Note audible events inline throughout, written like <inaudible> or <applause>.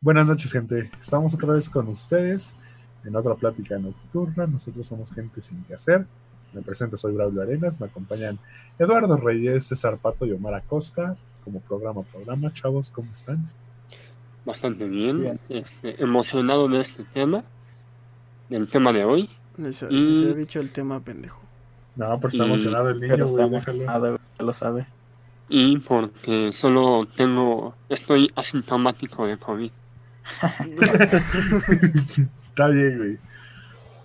Buenas noches, gente. Estamos otra vez con ustedes en otra plática nocturna. Nosotros somos gente sin que hacer. Me presento, soy Braulio Arenas. Me acompañan Eduardo Reyes, César Pato y Omar Acosta como programa programa. Chavos, ¿cómo están? Bastante bien. Este, emocionado de este tema, del tema de hoy. Les, Y- les he dicho el tema, pendejo. No, pero está Y- emocionado el niño, Pero güey. güey, ya lo sabe. Y porque solo tengo, estoy asintomático de COVID. <laughs> está bien, güey.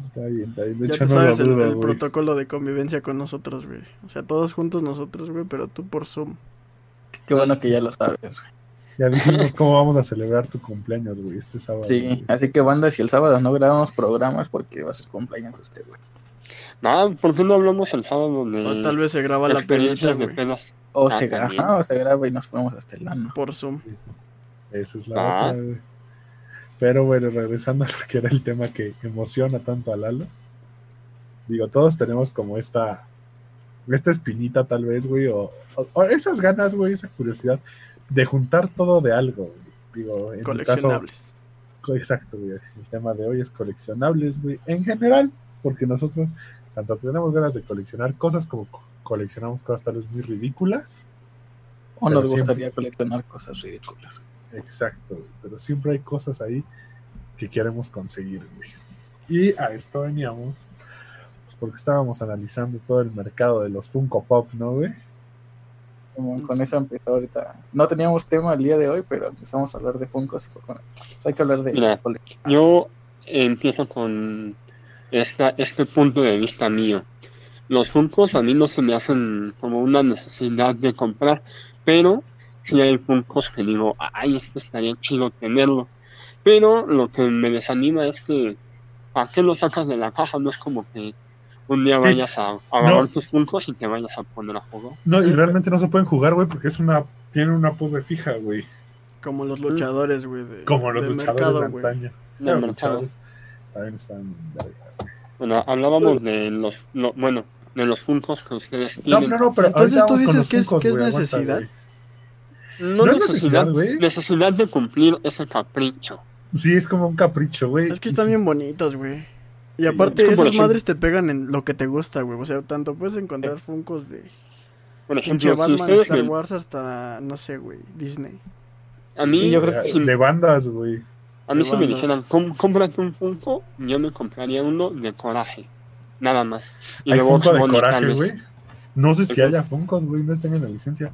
Está bien, está bien. Ya te sabes el, el protocolo de convivencia con nosotros, güey. O sea, todos juntos nosotros, güey, pero tú por Zoom. Qué bueno que ya lo sabes, güey. Ya dijimos cómo vamos a celebrar tu cumpleaños, güey, este sábado. Sí, güey. así que banda, si el sábado no grabamos programas porque va a ser cumpleaños este güey. Nada, ¿por qué no hablamos el sábado de O tal vez se graba la de güey? O Ah, se ajá, <laughs> o se graba y nos ponemos hasta el ano. por Zoom. Esa es la Ah. otra, güey. Pero bueno, regresando a lo que era el tema que emociona tanto a Lalo. Digo, todos tenemos como esta, esta espinita tal vez, güey, o, o- o esas ganas, güey, esa curiosidad de juntar todo de algo. Digo, en caso, Coleccionables. co- exacto, güey. El tema de hoy es coleccionables, güey, en general, porque nosotros tanto tenemos ganas de coleccionar cosas como co- coleccionamos cosas tal vez muy ridículas. O Pero nos siempre- gustaría coleccionar cosas ridículas. Exacto, güey, pero siempre hay cosas ahí que queremos conseguir, güey. Y a esto veníamos, pues porque estábamos analizando todo el mercado de los Funko Pop, ¿no, güey? Con eso empezó ahorita. No teníamos tema el día de hoy, pero empezamos a hablar de Funkos y fue con... hay que hablar de Mira. Yo empiezo con esta, este punto de vista mío. Los Funkos a mí no se me hacen como una necesidad de comprar, pero sí hay Funkos que digo, ay, esto estaría chido tenerlo. Pero lo que me desanima es que, ¿para qué lo sacas de la caja? No es como que un día Sí. vayas a, a agarrar No. tus Funkos y te vayas a poner a jugar. No, y realmente no se pueden jugar, güey, porque es una, tiene una pose fija, güey. Como los luchadores, güey. de- Como los de luchadores mercado, de güey. antaño. No, mercado. luchadores también están. Bueno, hablábamos de los, lo- bueno, de los Funkos que ustedes No, tienen. no, no, pero Entonces, ¿tú dices los que es- que es necesidad? No, No es necesidad, güey. necesidad de cumplir ese capricho. Sí, es como un capricho, güey. Es que están sí, bien bonitos, güey. Y aparte, que, esas madres te pegan en lo que te gusta, güey. O sea, tanto puedes encontrar Funkos de Por ejemplo, Batman, Star me- Wars hasta, no sé, güey, Disney. a mí, yo creo de, si, de bandas, güey. a mí de si me bandas. dijeran, "Com- cómprate un Funko, yo me compraría uno de coraje. Nada más. Y Hay de Funko de coraje, güey. No sé si haya Funkos, güey, no estén en la licencia.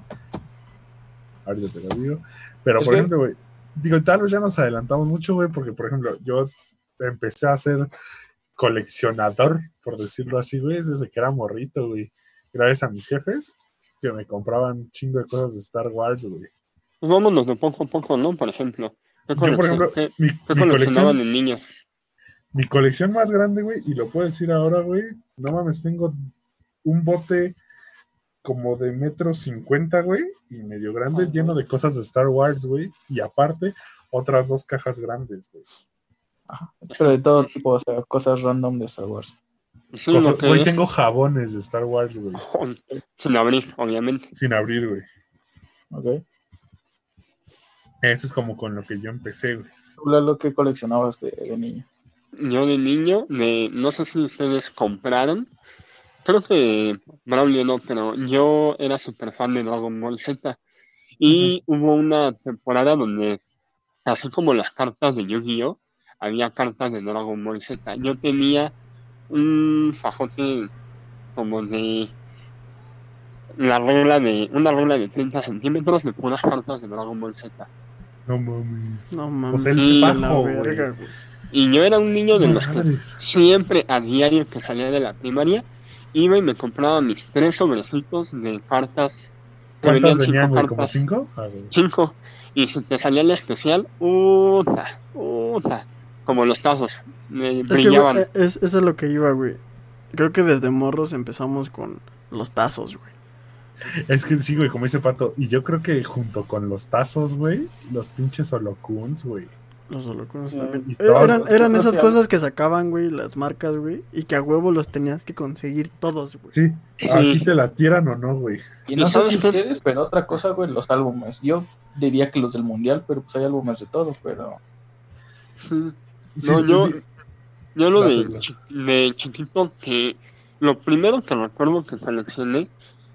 Ahorita te lo digo. Pero, Es por que- ejemplo, güey, digo, tal vez ya nos adelantamos mucho, güey, porque, por ejemplo, yo empecé a ser coleccionador, por decirlo así, güey, desde que era morrito, güey. Gracias a mis jefes, que me compraban un chingo de cosas de Star Wars, güey. Pues vámonos de poco a poco, ¿no? Por ejemplo. ¿Qué, Yo, por ejemplo, qué- mi, qué mi coleccionaban colección, en niños? mi colección más grande, güey, y lo puedo decir ahora, güey, no mames, tengo un bote como de metro cincuenta, güey, y medio grande, lleno de cosas de Star Wars, güey, y aparte, otras dos cajas grandes, güey. Pero de todo tipo, o sea, cosas random de Star Wars. Cosas- lo que es- tengo jabones de Star Wars, güey, Sin abrir, obviamente. sin abrir, güey. ¿Ok? Eso es como con lo que yo empecé, güey. Tú, Lalo, ¿qué coleccionabas de, de niño? Yo de niño, de, no sé si ustedes compraron, creo que Braulio no, pero yo era súper fan de Dragon Ball Z. Y hubo una temporada donde, así como las cartas de Yu-Gi-Oh, había cartas de Dragon Ball Z. Yo tenía un fajote como de la regla de, una regla de 30 centímetros de puras cartas de Dragon Ball Z. No mames. No mames. el sí, bajo, verga. Y yo era un niño de los que siempre a diario que salía de la primaria iba y me compraba mis tres sobrecitos de cartas. ¿Cuántas venían, cinco güey? ¿Como cartas. cinco? Ah. Cinco. Y si te salía la especial, puta, puta. Como los tazos. Que, brillaban. es, eso es lo que iba, güey. Creo que desde morros empezamos con los tazos, güey. Es que sí, güey, como dice Pato. Y yo creo que junto con los tazos, güey, los pinches holocuns, güey. Los holocunos Sí. también. Eh, eran eran esas cosas que sacaban, güey, las marcas, güey, y que a huevo los tenías que conseguir todos, güey. Sí, así te la tiran o no, güey. Y no sé ¿Sabes si qué? ustedes, pero otra cosa, güey, los álbumes. Yo diría que los del mundial, pero pues hay álbumes de todo, pero. Sí, No, yo, yo lo de, de chiquito que lo primero que recuerdo que coleccioné,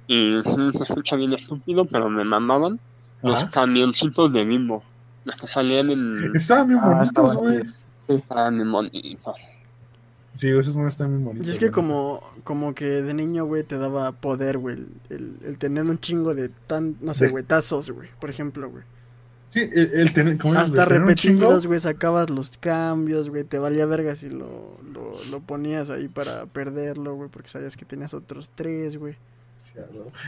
y sí se escucha bien estúpido, pero me mamaban, los camioncitos de bimbo. Los que salían en Estaban bien Ah, bonitos, estaban güey. ah, mi monito. Sí, esos no están bien bonitos. Y es que como, como que de niño, güey, te daba poder, güey, el, el, el tener un chingo de tan, no sé, De- güey, tazos, güey, por ejemplo, güey. Sí, el, el tener, como dices, Hasta chingo, repetidos, güey, sacabas los cambios, güey, te valía verga si lo, lo, lo ponías ahí para perderlo, güey, porque sabías que tenías otros tres, güey. sí.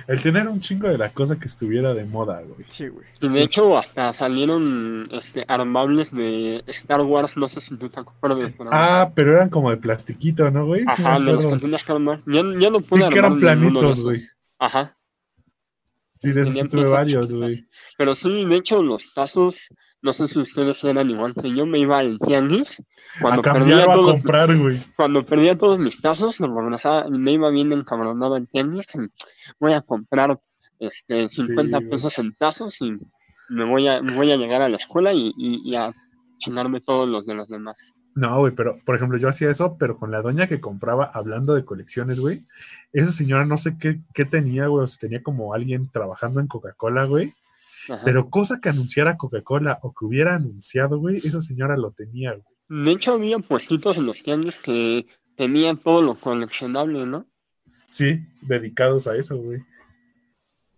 El tener un chingo de la cosa que estuviera de moda, güey. Sí, güey. Y de hecho hasta salieron este, armables de Star Wars, no sé si tú te acuerdas. pero- Ah, pero eran como de plastiquito, ¿no, güey? Sí, Ajá, los que tenías que armar. Ya, ya no Sí, pude que eran armar ninguno de planitos, güey. Ajá. Sí, de esos sí tuve varios, güey. Pero sí, de hecho, los tazos, no sé si ustedes eran igual que yo, me iba al tianguis. A Cuando cambiar perdía, o a todos, comprar, güey. cuando perdía todos mis tazos, me, regresaba, me iba bien encabronado al tianguis. Voy a comprar este, 50 güey. pesos en tazos y me voy a, voy a llegar a la escuela y, y, y a chingarme todos los de los demás. No, güey, pero por ejemplo, yo hacía eso, pero con la doña que compraba, hablando de colecciones, güey. Esa señora no sé qué, qué tenía, güey, o si tenía como alguien trabajando en Coca-Cola, güey. Ajá. Pero cosa que anunciara Coca-Cola o que hubiera anunciado, güey, esa señora lo tenía, güey. De hecho, había puestitos en los tianguis que tenían todo lo coleccionable, ¿no? Sí, dedicados a eso, güey.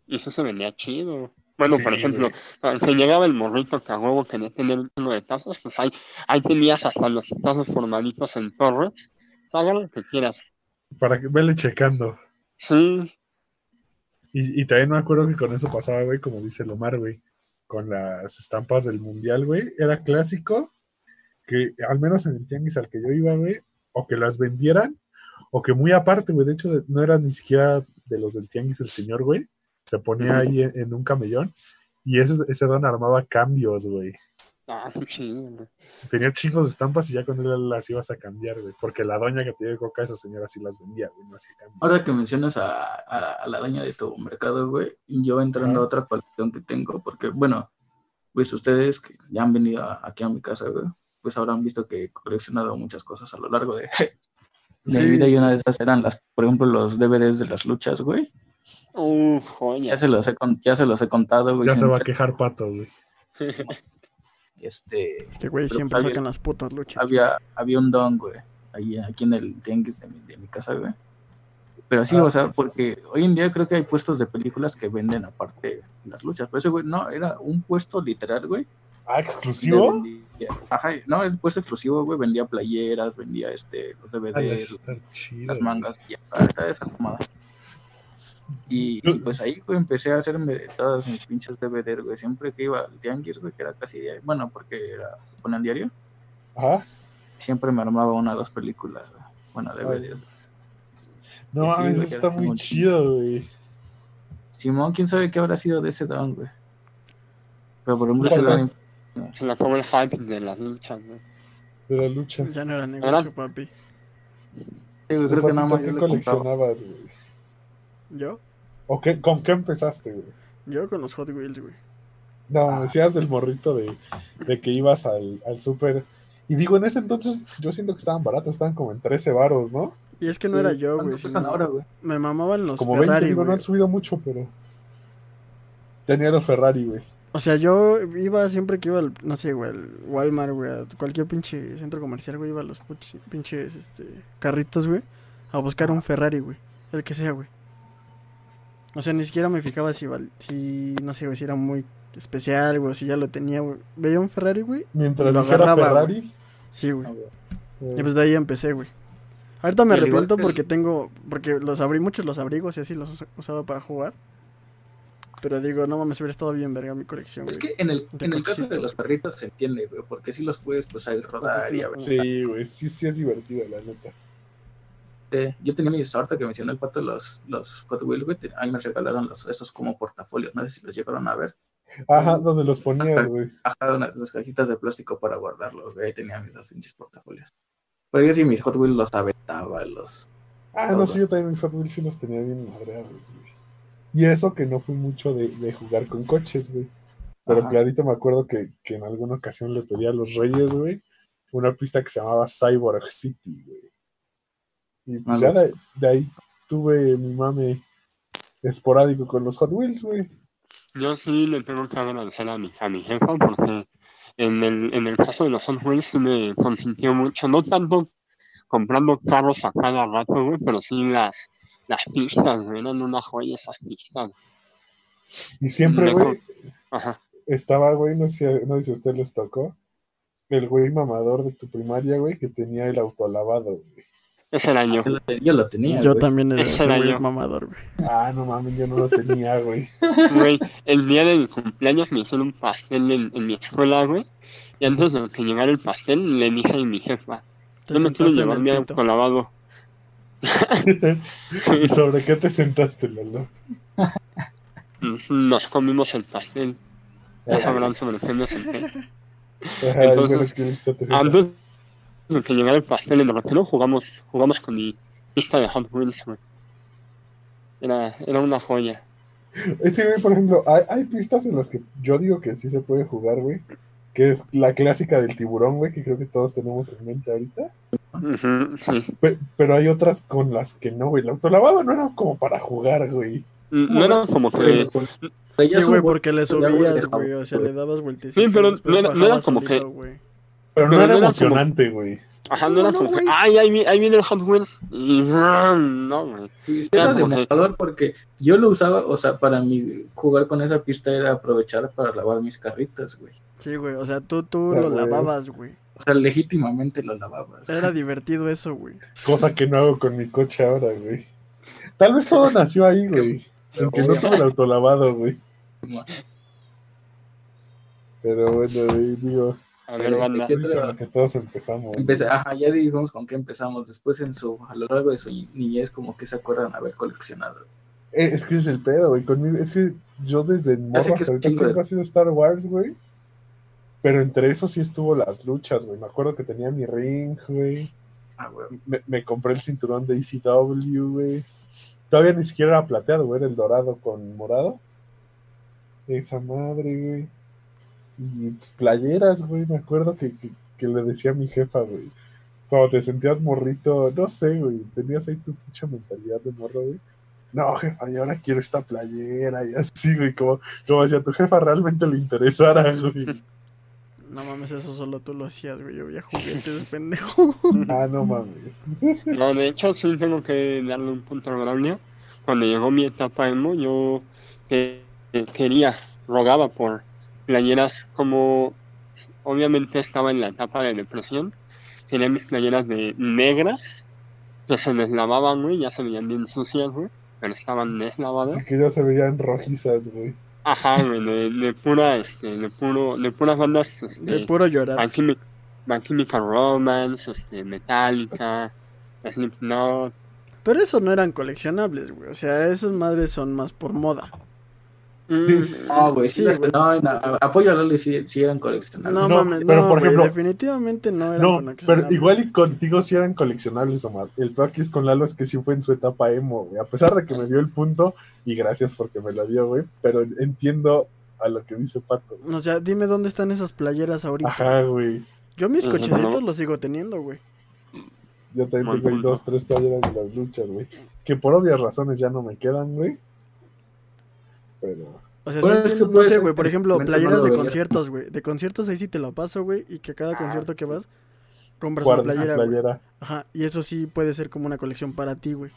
Y eso se vendía chido. Bueno, Sí, por ejemplo, güey. se llegaba el morrito que a huevo quería tener uno de tazos, pues ahí, ahí tenías hasta los tazos formaditos en torres. Haga lo que quieras. Para que vele checando. Sí, Y, y también me acuerdo que con eso pasaba, güey, como dice Lomar, güey, con las estampas del mundial, güey. Era clásico que, al menos en el tianguis al que yo iba, güey, o que las vendieran, o que muy aparte, güey, de hecho, no era ni siquiera de los del tianguis el señor, güey. Se ponía ahí en, en un camellón y ese, ese don armaba cambios, güey. ah. <laughs> Tenía chingos de estampas y ya con él las ibas a cambiar, güey. Porque la doña que te dio coca, esa señora sí las vendía, güey, no hacía cambios. Ahora que mencionas a, a, a la daña de tu mercado, güey, yo entrando Ajá. a otra colección que tengo, porque, bueno, pues ustedes que ya han venido a- aquí a mi casa, güey, pues habrán visto que he coleccionado muchas cosas a lo largo de, <laughs> de Sí. mi vida y una de esas eran las, por ejemplo, los DVDs de las luchas, güey. Uh. Ya se los he, ya se los he contado, güey. Ya se va a quejar pato, güey. <laughs> Este, Es que, güey, siempre pues, había- sacan las putas luchas. había, había un don, güey, ahí, aquí en el tianguis de mi, de mi casa, güey. Pero sí, Ah. o sea, porque hoy en día creo que hay puestos de películas que venden aparte las luchas. Pero ese, güey, no, era un puesto literal, güey. Ah, exclusivo. vendía- Ajá, no, el puesto exclusivo, güey, vendía playeras, vendía este, los las DVDs, las güey. mangas, y esa mamada. Y, y, pues ahí, güey, empecé a hacerme de todas mis pinches DVDs, güey. Siempre que iba al tianguis, güey, que era casi diario, bueno, porque era, se ponían diario, Ajá. siempre me armaba una o dos películas, güey. Bueno, DVDs. No, Sí, güey, eso está muy chido, güey. Simón, quién sabe qué habrá sido de ese don, güey. Pero por ejemplo, ¿Cuál, ese don, Se le acabó el hype de las luchas, güey. De la lucha. Ya no era negocio, papi. sí, güey, creo que nada más yo ¿Qué coleccionabas, güey? ¿Yo? ¿O qué, con qué empezaste, güey? Yo con los Hot Wheels, güey. No, Ah. decías del morrito de, de que ibas al, al súper. Y digo, en ese entonces yo siento que estaban baratos, estaban como en 13 varos, ¿no? Y es que no Sí, era yo, ¿cuánto güey. ahora, güey? Me mamaban los Como 20, Ferrari, digo, no han subido mucho, pero... Tenía los Ferrari, güey. O sea, yo iba siempre que iba al, no sé, güey, al Walmart, güey, a cualquier pinche centro comercial, güey, iba a los pinches, este, carritos, güey, a buscar un Ferrari, güey, el que sea, güey. O sea, ni siquiera me fijaba si, val- si no sé, güey, si era muy especial, güey, o si ya lo tenía, güey. Veía un Ferrari, güey, Mientras Lo agarraba, Ferrari... sí, güey. No, güey. eh, Y pues de ahí empecé, güey. Ahorita me arrepiento que porque el- tengo, porque los abrí muchos los abrigos y así los us- usaba para jugar. Pero digo, no mames, hubiera estado bien verga mi colección, Es güey. que en el, De en el caso de los perritos se entiende, güey, porque sí los puedes pues ahí rodar y a ver. Sí, güey, sí, sí es divertido, la neta. Eh, yo tenía mis, ahorita que mencionó el pato, los, los Hot Wheels, güey, ahí me regalaron los, esos como portafolios, no sé si los llegaron a ver. Ajá, donde los ponías, güey. Ajá, unas las cajitas de plástico para guardarlos, güey. Ahí tenía mis dos pinches portafolios. Pero yo sí mis Hot Wheels los aventaba, los... Ah, no, sí, yo también mis Hot Wheels sí los tenía bien madreados, güey. Y eso que no fui mucho de, de jugar con coches, güey. Pero Ajá. clarito me acuerdo que, que en alguna ocasión le pedí a los Reyes, güey, una pista que se llamaba Cyborg City, güey. Y pues ya de, de ahí tuve mi mame esporádico con los Hot Wheels, güey. Yo sí le tengo que agradecer a mi, a mi jefa porque en el, en el caso de los Hot Wheels me consintió mucho, no tanto comprando carros a cada rato, güey, pero sí las, las pistas, güey, eran una joya esas pistas. Y siempre, güey, estaba, güey, no sé, no sé si a usted les tocó, el güey mamador de tu primaria, güey, que tenía el autolavado, güey. Yo. Yo lo, te- yo lo tenía, Yo güey. también era Ese güey mamador, güey. Ah, no mames, yo no lo tenía, güey. Güey, el día de mi cumpleaños me hicieron un pastel en, en mi escuela, güey. Y antes de que llegara el pastel, le dije a mi jefa, Te no me quiero llevar el mi autolavado. <laughs> ¿Y sobre qué te sentaste, Lolo? Nos comimos el pastel. Ya Ajá, sabrán sobre qué me senté. entonces. Antes que llegara el pastel en el recreo, jugamos, jugamos con mi pista de Hot Wheels, güey. Era, era una joya. Es que, güey, por ejemplo, hay, hay pistas en las que yo digo que sí se puede jugar, güey. Que es la clásica del tiburón, güey, que creo que todos tenemos en mente ahorita. Sí. Pero hay otras con las que no, güey. El autolavado no era como para jugar, güey. No era como que... Pues, Sí, güey, porque le subías, güey, o sea, le dabas vueltecitas. Sí, pero no era- no bajaba era como solito, que- güey. Pero no Pero era no era emocionante, güey. Ajá, no era ¿Cómo no, como? ¡Ay, ahí, vi- ahí viene el Hot Wheels! No, güey. Sí, Era que- demoledor porque yo lo usaba, o sea, para mí jugar con esa pista era aprovechar para lavar mis carritas, güey. Sí, güey, o sea, tú, tú Ah, lo güey. lavabas, güey. O sea, legítimamente lo lavabas. Era divertido eso, güey. Cosa que no hago con mi coche ahora, güey. Tal vez todo nació ahí, güey. En que no tuve el autolavado, güey. Pero bueno, güey, digo, A ver, Este, banda. ¿qué con otra- lo que todos empezamos. Empecé- ajá, ya dijimos con qué empezamos. Después en su, a lo largo de su niñez, como que se acuerdan haber coleccionado. Eh, es que es el pedo, güey. Conmigo, es que yo desde morro hasta ahorita siempre ha sido Star Wars, güey. Pero entre eso sí estuvo las luchas, güey. Me acuerdo que tenía mi ring, güey. Ah, güey. Me, me compré el cinturón de ECW, güey. Todavía ni siquiera era plateado, güey. Era el dorado con morado. Esa madre, güey. Y pues, playeras, güey. Me acuerdo que, que, que le decía a mi jefa, güey. Cuando te sentías morrito, no sé, güey. Tenías ahí tu mucha mentalidad de morro, güey. No, jefa, y ahora quiero esta playera y así, güey. Como, como si a tu jefa realmente le interesara, güey. No mames, eso solo tú lo hacías, güey. Yo veía juguetes, <laughs> pendejo. Ah, no mames. No, de hecho, sí tengo que darle un punto a Braulio. Cuando llegó mi etapa emo, yo eh, quería, rogaba por playeras como... Obviamente estaba en la etapa de depresión. Tenía mis playeras de negras, que se deslavaban, güey, ya se veían bien sucias, güey. Pero estaban deslavadas. Así que ya se veían rojizas, güey. Ajá, güey, de, de pura, este, de puro, de puras bandas, De este, puro llorar. My Chemical Romance, este, Metallica, Slipknot. Pero eso no eran coleccionables, güey. O sea, esas madres son más por moda. Mm, Sí, No, güey, sí, güey. no, no, apoyo a Loli, sí, sí eran coleccionables. No, No, mames, pero no, por ejemplo- definitivamente no eran No, coleccionables. pero igual y contigo sí eran coleccionables, Omar. El peor aquí es con Lalo es que sí fue en su etapa emo, güey. A pesar de que me dio el punto, y gracias porque me lo dio, güey. Pero entiendo a lo que dice Pato. güey. O sea, dime dónde están esas playeras ahorita. Ajá, güey. Yo mis cochecitos no. los sigo teniendo, güey. Yo también tengo ahí dos, tres playeras de las luchas, güey. Que por obvias razones ya no me quedan, güey. Pero. O sea, Bueno, sí es que entiendo- no sé, güey. Por ejemplo, playeras de conciertos, güey. De conciertos ahí sí te lo paso, güey. Y que cada Ah, concierto que vas, compras una playera, playera. Ajá, y eso sí puede ser como una colección para ti, güey.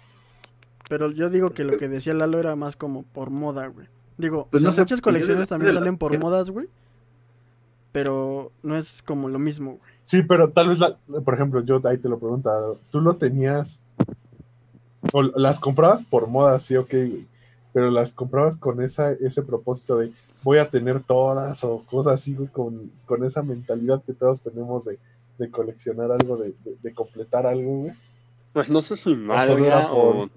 Pero yo digo que lo que decía Lalo era más como por moda, güey. Digo, Pues o sea, no sé, muchas colecciones también salen por modas, güey. Pero no es como lo mismo, güey. Sí, pero tal vez, la- por ejemplo, yo ahí te lo pregunto, tú lo tenías, o las comprabas por moda, sí, ok, güey, pero las comprabas con esa, ese propósito de voy a tener todas o cosas así, güey, con, con esa mentalidad que todos tenemos de, de coleccionar algo, de, de- de completar algo, güey. Pues no sé si valga por- o...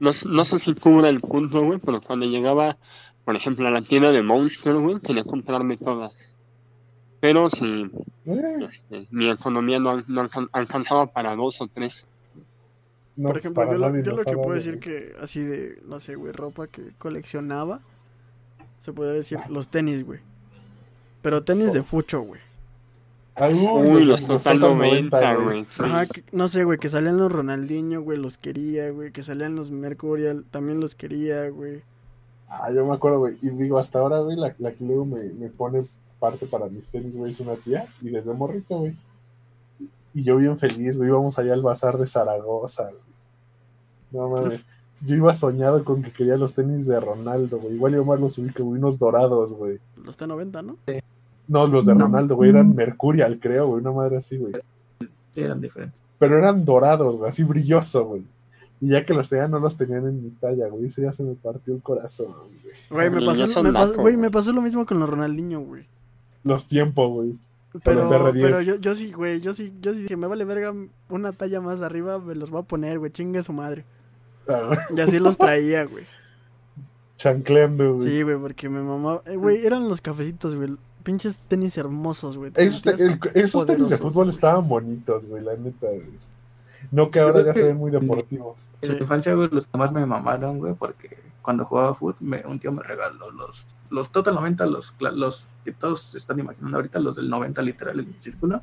No, no sé si cubra el punto, güey, pero cuando llegaba, por ejemplo, a la tienda de Monster, güey, quería comprarme todas. Pero si Eh, este, mi economía no, no alcan- alcanzaba para dos o tres. No, Por pues, ejemplo, yo, lo, yo que puedo decir que así de, no sé, güey, ropa que coleccionaba, se podría decir los tenis, güey. Pero tenis de fucho, güey. Ay, Uy, los total Total 90, güey. Ajá, que- no sé, güey, que salían los Ronaldinho, güey, los quería, güey, que salían los Mercurial, también los quería, güey. Ah, yo me acuerdo, güey. Y digo, hasta ahora, güey, la, la que luego me, me pone parte para mis tenis, güey, es una tía. Y desde morrito, güey. Y yo bien feliz, güey. Íbamos allá al bazar de Zaragoza, güey. No mames. Yo iba soñado con que quería los tenis de Ronaldo, güey. Igual yo más los ubico, güey. Unos dorados, güey. Los T90, ¿no? No, los de No. Ronaldo, güey. Eran Mercurial, creo, güey. Una madre así, güey. Sí, eran diferentes. Pero eran dorados, güey. Así brilloso, güey. Y ya que los tenían, no los tenían en mi talla, güey. Ese ya se me partió el corazón, güey. Güey, me Sí, pasó, me pasó- güey, me pasó lo mismo con los Ronaldinho, güey. Los tiempos, güey. Pero, los R10. pero yo, yo sí, güey, yo sí, yo sí dije, me vale verga una talla más arriba, me los voy a poner, güey, chingue su madre. Y así los traía, güey. Chancleando, güey. Sí, güey, porque me mamaba. eh, Güey, eran los cafecitos, güey. Pinches tenis hermosos, güey. Esos, te- sentías el- esos tenis de fútbol estaban bonitos, güey, la neta, güey. No que ahora ya que- se ven muy deportivos. En mi infancia, güey, los que más me mamaron, güey, porque cuando jugaba fútbol, me- un tío me regaló los, los Total 90, los, los que todos se están imaginando ahorita, los del 90 literal en el círculo.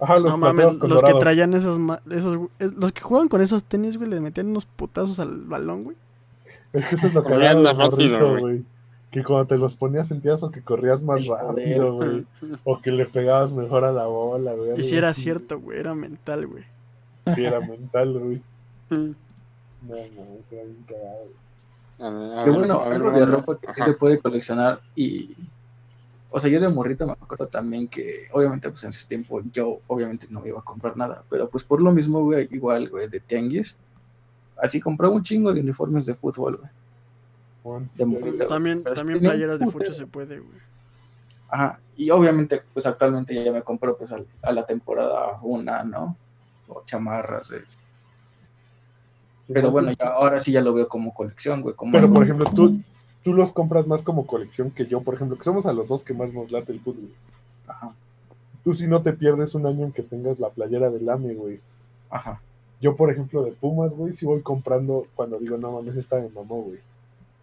Ajá, los No mames, los que traían esos, esos, los que jugaban con esos tenis, güey, le metían unos putazos al balón, güey. Es que eso es lo que <laughs> morrito, rápido, güey. Que cuando te los ponías sentías o que corrías más El rápido, güey. O que le pegabas mejor a la bola, güey. Y si era así. cierto, güey, era mental, güey. Sí, era mental, güey. Mm. No, no, era bien cagado. ver, bueno, algo de ropa que sí se puede coleccionar y... O sea, yo de morrito me acuerdo también que, obviamente, pues en ese tiempo yo, obviamente, no iba a comprar nada, pero pues por lo mismo, güey, igual, güey, de tianguis, así compraba un chingo de uniformes de fútbol, güey. De morrito. También, también playeras de fucho se puede, güey. Ajá, y obviamente, pues actualmente ya me compro, pues, al- a, la temporada una, ¿no? O chamarras, eh. Pero bueno, ya, ahora sí ya lo veo como colección, güey. Como Pero algo- por ejemplo, tú, tú los compras más como colección que yo, por ejemplo, que somos a los dos que más nos late el fútbol. Ajá, Tú si no te pierdes un año en que tengas la playera del AME, güey. ajá. Yo, por ejemplo, de Pumas, güey, sí voy comprando cuando digo, no mames, esta me mamó, güey.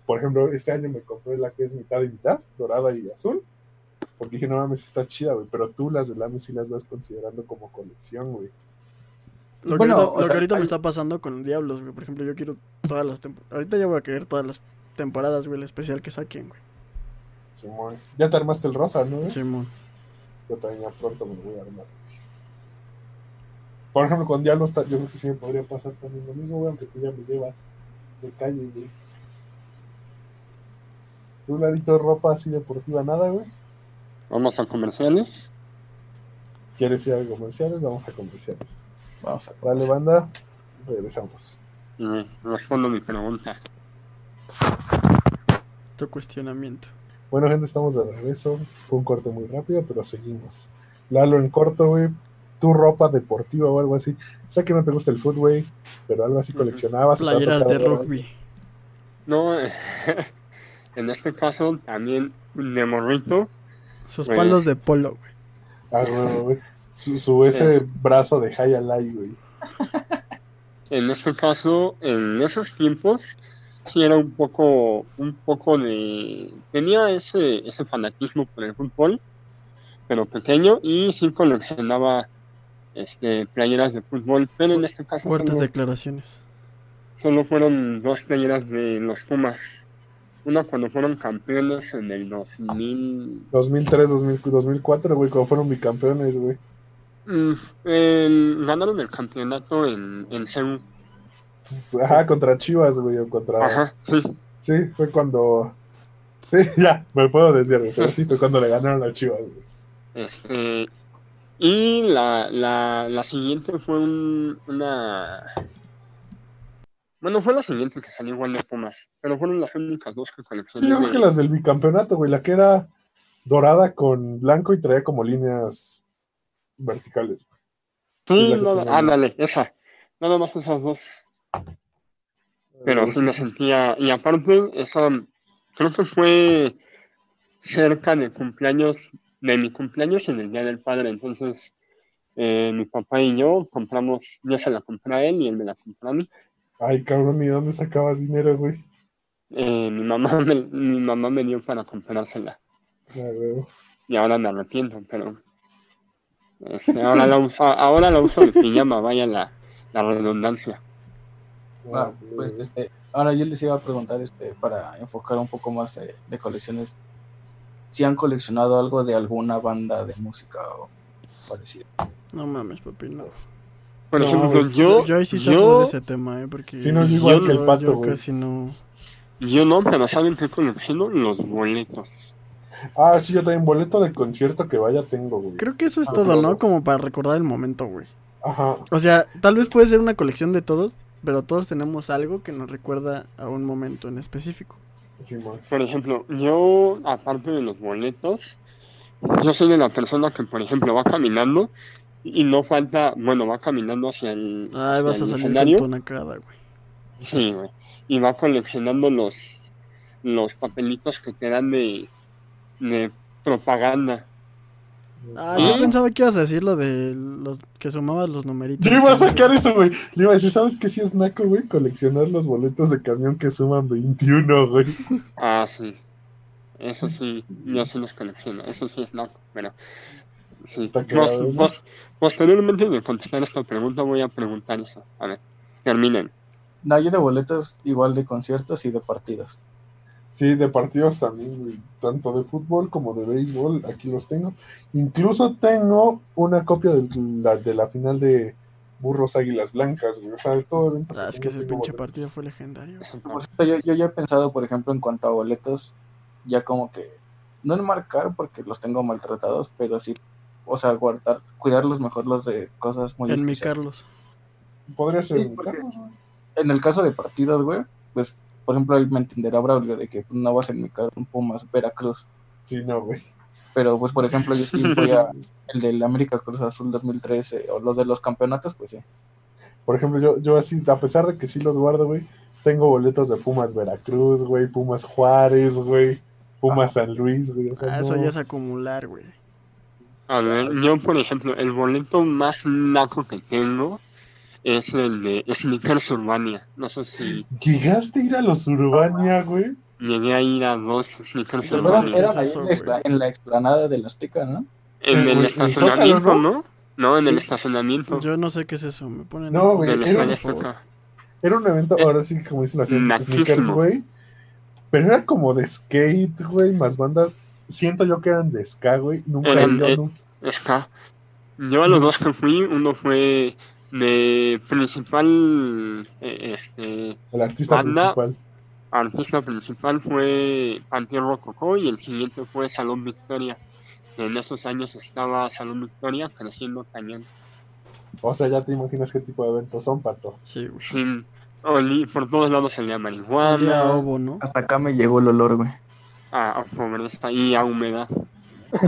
Por ejemplo, este año me compré la que es mitad y mitad, dorada y azul. Porque dije, no mames, está chida, güey. Pero tú las del AME sí las vas considerando como colección, güey. Lo que Bueno, ahorita, lo que ahorita me está pasando con Diablos, güey. Por ejemplo, yo quiero todas las temporadas. Ahorita ya voy a querer todas las temporadas, güey, el especial que saquen, güey. Simón. Ya te armaste el rosa, ¿no? güey? Simón. Yo también ya pronto me voy a armar. Por ejemplo, con Diablo está, yo creo que sí me podría pasar también lo mismo, güey, aunque tú ya me llevas de calle, güey. Un ladito de ropa así deportiva, nada, güey. Vamos a comerciales. ¿Quieres ir a comerciales? Vamos a comerciales. Vamos a Vale, banda, regresamos. Y respondo mi pregunta. Tu cuestionamiento. Bueno, gente, estamos de regreso. Fue un corte muy rápido, pero seguimos. Lalo, en corto, güey, tu ropa deportiva o algo así. Sé que no te gusta el fútbol, güey, pero algo así coleccionabas. Playeras de rugby. No, <laughs> en este caso también de morrito. Sus palos de polo, güey. Ah, güey. Su, su ese brazo de High Alive, güey. En este caso, en esos tiempos, sí era un poco, un poco de... Tenía ese, ese fanatismo por el fútbol, pero pequeño, y sí coleccionaba este, playeras de fútbol, pero en este caso Fuertes solo, declaraciones. solo fueron dos playeras de los Pumas. Una cuando fueron campeones en el 2000... 2003, 2000, 2004, güey, cuando fueron bicampeones, güey. Mm, el- ganaron el campeonato en, en Seúl. Ajá, contra Chivas, güey, o contra... Ajá, sí. Sí, fue cuando... Sí, <laughs> ya, me puedo decir, güey, pero sí fue cuando le ganaron a Chivas, güey. Y la, la, la siguiente fue un- una... Bueno, fue la siguiente que salió igual de Pumas, pero fueron las únicas dos que coleccioné. Sí, yo creo que las del bicampeonato, güey, la que era dorada con blanco y traía como líneas verticales. Sí, nada- ándale, esa. Nada más esas dos. Pero sí me sentía... Y aparte, esa creo que fue cerca del cumpleaños, de mi cumpleaños en el Día del Padre. Entonces, eh, mi papá y yo compramos, yo se la compré a él y él me la compró a mí. Ay, cabrón, ¿y dónde sacabas dinero, güey? Eh, mi, mamá <laughs> me, mi mamá me dio para comprársela. Güey. Y ahora me arrepiento, pero este, ahora, la uso, ahora la uso de pijama, vaya la, la redundancia. Ah, pues, este, ahora yo les iba a preguntar, este, para enfocar un poco más eh, de colecciones, si han coleccionado algo de alguna banda de música o parecido. No mames, papi, no. Por No, ejemplo, yo, Yo ahí sí yo, de ese tema, ¿eh? Porque Sí, no, yo yo igual que el pato, yo güey. casi no. yo no, pero ¿saben qué colecciono? Los boletos. Ah, sí, yo también boleto de concierto que vaya tengo, güey. Creo que eso es Ah, todo, claro. ¿no? Como para recordar el momento, güey. Ajá. O sea, tal vez puede ser una colección de todos, pero todos tenemos algo que nos recuerda a un momento en específico. Sí. Por ejemplo, yo, aparte de los boletos, yo soy de la persona que, por ejemplo, va caminando y no falta, bueno, va caminando hacia el, Ay, vas a salir con güey. Sí, güey. Y va coleccionando los, los papelitos que te dan de, de propaganda. Ah, ¿Ah? yo pensaba que ibas a decir lo de los que sumabas los numeritos. Yo iba a sacar eso, güey. Le iba a decir, ¿sabes qué sí es naco, güey? Coleccionar los boletos de camión que suman 21, güey. Ah, sí. Eso sí, yo sí los colecciono. Eso sí es naco, pero... Sí. Está Pos- cagado, ¿no? pos- posteriormente de contestar esta pregunta voy a preguntar eso. A ver, terminen. No, yo de boletos igual de conciertos y de partidos. Sí, de partidos también, güey. Tanto de fútbol como de béisbol, aquí los tengo. Incluso tengo una copia de la, de la final de Burros Águilas Blancas, güey. O sea, de todo evento Ah, es que ese pinche boletos. partido fue legendario. Yo, yo ya he pensado, por ejemplo, en cuanto a boletos, ya como que, no en marcar porque los tengo maltratados, pero sí, o sea, guardar, cuidarlos mejor los de cosas muy En mi. Carlos. Podría ser Sí, mi Carlos, güey. En el caso de partidos, güey, pues, por ejemplo, ahí me entenderá Braulio de que pues, no vas en mi carro un Pumas Veracruz, Sí, no, güey. pero pues, por ejemplo, yo sí voy a <laughs> el del América Cruz Azul 2013 o los de los campeonatos, pues sí. Por ejemplo, yo, yo así, a pesar de que sí los guardo, güey, tengo boletos de Pumas Veracruz, güey, Pumas Juárez, güey, Pumas San Luis, güey. O sea, Ah, eso no. ya es acumular, güey. A ver, yo por ejemplo, el boleto más naco que tengo es el de Sneakers Urbania. No sé si ¿Llegaste a ir a los Urbania, güey? llegué a ir a dos Yo sé Urbania. eran ahí en la, en explanada del Azteca, ¿no? En El- el el estacionamiento, ¿no? No, en el estacionamiento Yo no sé qué es eso. Me ponen. No, en- güey, era-. Era un evento, Eh, ahora sí, como dicen las sneakers, güey. Pero era como de skate, güey, más bandas. Siento yo que eran de ska, güey. Nunca Eran, he ido, eh, nu- Está. Yo a los dos que fui, uno fue de principal, eh, este, el artista banda- principal. artista principal fue Panteón Rococó y el siguiente fue Salón Victoria. En esos años estaba Salón Victoria creciendo cañón. O sea, ya te imaginas qué tipo de eventos son, pato. Sí. Sin, oli- por todos lados se marihuana. Hasta acá me llegó el olor, güey. a, a pobreza y a humedad.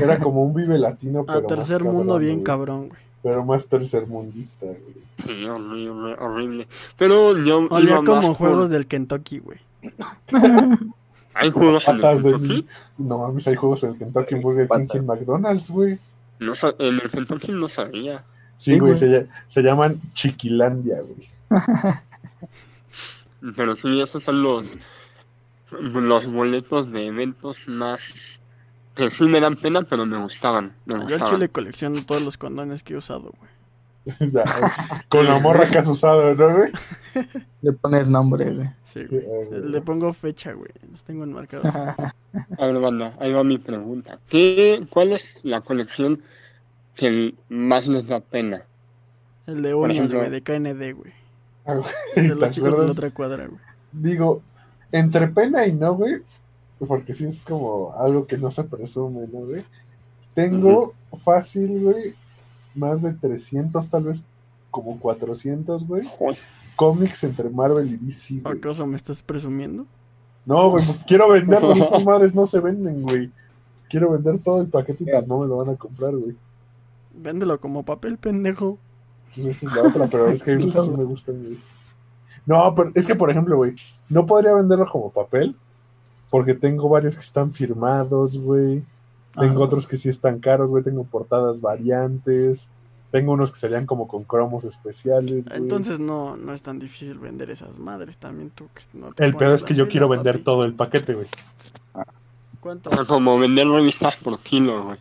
Era como un vive latino, pero. A tercer mundo cabrón, bien güey. cabrón, güey. Pero más tercermundista, güey. Sí, horrible, horrible. Pero yo iba Olía más como por- juegos del Kentucky, güey. <laughs> Hay juegos en el Kentucky. No mames, hay juegos en el Kentucky, en Burger King y McDonald's, güey. No, en el Kentucky no sabía. Sí, Sí, güey, güey. se, se llaman Chiquilandia, güey. Pero sí, esos son los, los boletos de eventos más que sí me dan pena, pero me gustaban. Me Yo al gustaban. chile colecciono todos los condones que he usado, güey. <laughs> Con la morra que has usado, ¿no, güey? <laughs> Le pones nombre, güey. Sí, güey. Le pongo fecha, güey. Los tengo enmarcados. <laughs> A ver, banda, ahí va mi pregunta. ¿Qué, ¿Cuál es la colección que más les da pena? El de ejemplo- güey, de KND, güey. ah, De ¿te los chicos de la otra cuadra, güey. Digo, entre pena y no, güey, porque sí es como algo que no se presume, ¿no, güey? Tengo fácil, güey, más de 300, tal vez como 400, güey, cómics entre Marvel y DC, güey. ¿Acaso me estás presumiendo? No, güey, pues quiero venderlos, esas madres no se venden, güey. Quiero vender todo el paquete y pues no me lo van a comprar, güey. Véndelo como papel, pendejo. Pues esa es la otra, pero es que hay unos que sí <laughs> me gustan, güey. No, pero es que, por ejemplo, güey, no podría venderlo como papel Porque tengo varios que están firmados, güey. Tengo Ah. otros que sí están caros, güey. Tengo portadas variantes. Tengo unos que serían como con cromos especiales, güey. Entonces no, no es tan difícil vender esas madres también tú. que no te el pedo es que yo quiero vender papi. todo el paquete, güey. ¿Cuánto? Es como vender revistas por kilo, güey.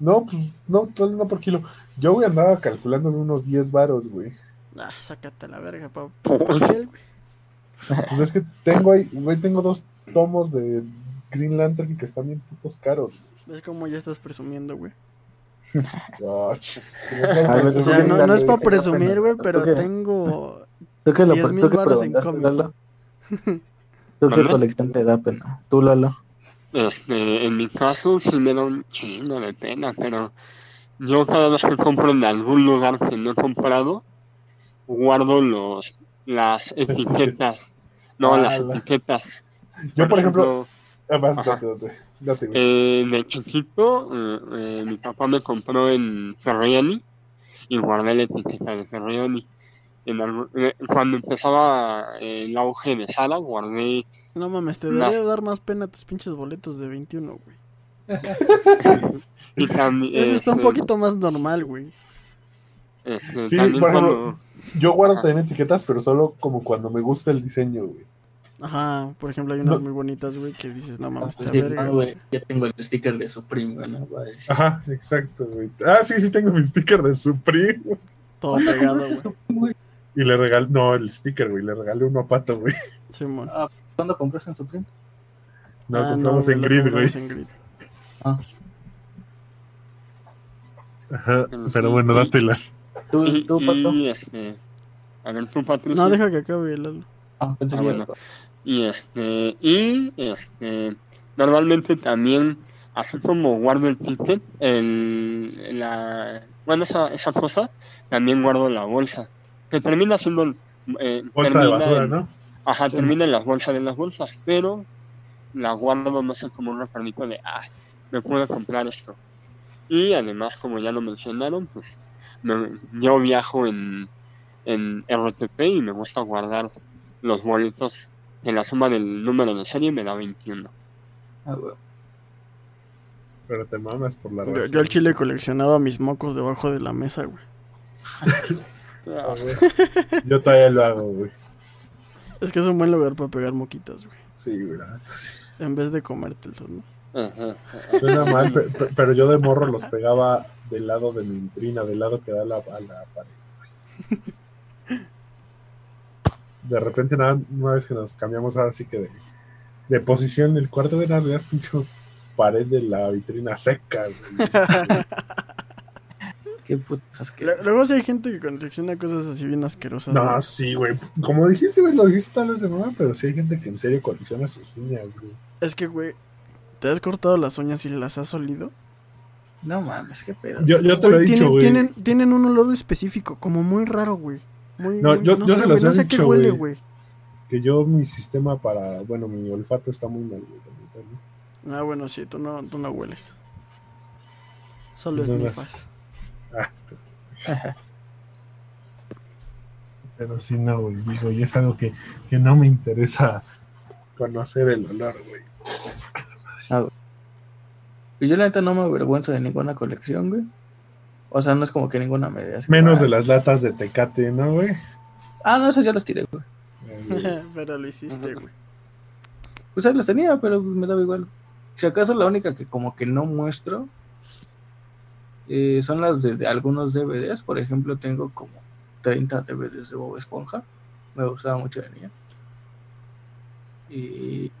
No, pues, no, no, no por kilo. Yo, güey, andaba calculándome unos 10 varos, güey. Ah, sácate la verga, pa. Por- papel, güey. Pues es que tengo ahí, güey, tengo dos tomos de Green Lantern que están bien putos caros. ¿Ves cómo ya estás presumiendo, güey? Ah, O sea, no, no es Lantern, para ¿qué presumir, güey, pero tengo ¿Tú qué, lo, 10,000 tú en preguntaste, cómics. Lalo? <laughs> ¿Tú qué ¿Mande? colección te da pena? ¿Tú, Lalo? Este, en mi caso sí me da un chingo de pena, pero yo cada vez que compro en algún lugar que no he comprado, guardo los las <laughs> etiquetas. No, Ah, las la- etiquetas. Yo, por ejemplo, Ajá. date, date. Eh, de chiquito, eh, eh, mi papá me compró en Ferriani y guardé la etiqueta de Ferriani. En eh, cuando empezaba el auge de Sara, guardé. No mames, te debería dar más pena tus pinches boletos de 21, güey. <laughs> Y también. Eso está un este, poquito más normal, güey. este, Sí, también por ejemplo, cuando- Yo guardo ajá. también etiquetas, pero solo como cuando me gusta el diseño, güey. Ajá, por ejemplo, hay unas No. muy bonitas, güey, que dices, no mames, te Sí, verga, no, güey. güey, ya tengo el sticker de Supreme, güey, no va a decir. Ajá, exacto, güey. Ah, sí, sí, tengo mi sticker de Supreme. güey. Todo ¿Cuándo pegado, güey. Y le regalé, no, el sticker, güey. Le regalé uno a Pato, güey. Simón. Ah, ¿Cuándo compraste en Supreme? No, Ah, compramos en grid, güey. compramos en grid. Ah, Ajá, pero bueno, dátela. ¿tú, Pato? a ver, tú, Patricio. No, deja que acabe el Ah, pensé Ah, que bueno. Y este, y este, normalmente también, así como guardo el ticket, el, la, bueno, esa, esa cosa, también guardo la bolsa, que termina siendo, eh, Bolsa de termina basura, en- ¿no? Ajá, Sí. termina en las bolsas de las bolsas, pero la guardo, no sé, como un recuerdito de, ah, me pude comprar esto. Y además, como ya lo mencionaron, pues me- yo viajo en, en RTP y me gusta guardar los boletos que la suma del número de serie me da 21. Ah, güey. Pero te mamas por la Yo, yo al chile coleccionaba mis mocos debajo de la mesa, güey. Ah, güey. Yo todavía lo hago, güey. Es que es un buen lugar para pegar moquitas, güey. Sí, güey. En vez de comértelos, ¿no? Ajá. Suena mal, pe- pe- pero yo de morro los pegaba del lado de mi vitrina, del lado que da la, a la pared. De repente, nada, una vez que nos cambiamos ahora sí que de, de posición en el cuarto, de nada, veías pinche pared de la vitrina seca. <laughs> Qué putas Luego sí hay gente que colecciona cosas así bien asquerosas. No, güey. sí, güey. Como dijiste, güey, lo dijiste tal vez de mamá, pero sí hay gente que en serio colecciona sus uñas, güey. Es que, güey, ¿te has cortado las uñas y las has olido? No mames, qué pedo. Yo, yo te lo he dicho, güey. tienen, tienen un olor específico, como muy raro, güey. Muy, No, muy- yo- yo sé, se los güey, he no sé qué dicho, huele, güey. Que yo, mi sistema para. Bueno, mi olfato está muy mal, güey. ¿no? Ah, bueno, sí, tú no, tú no hueles. Solo No, no, esnifas. <laughs> Ah, este. Pero sí, no, güey. Digo, y es algo que, que no me interesa conocer el olor, güey. Y yo la neta no me avergüenzo de ninguna colección, güey. O sea, no es como que ninguna me dé así Menos de las latas de tecate, ¿no, güey? Ah, no, esas ya las tiré, güey. <laughs> Pero lo hiciste, güey. Pues ahí las tenía, pero me daba igual. Si acaso la única que como que no muestro eh, son las de, de algunos DVDs. Por ejemplo, tengo como 30 DVDs de Bob Esponja. Me gustaba mucho de niña. Y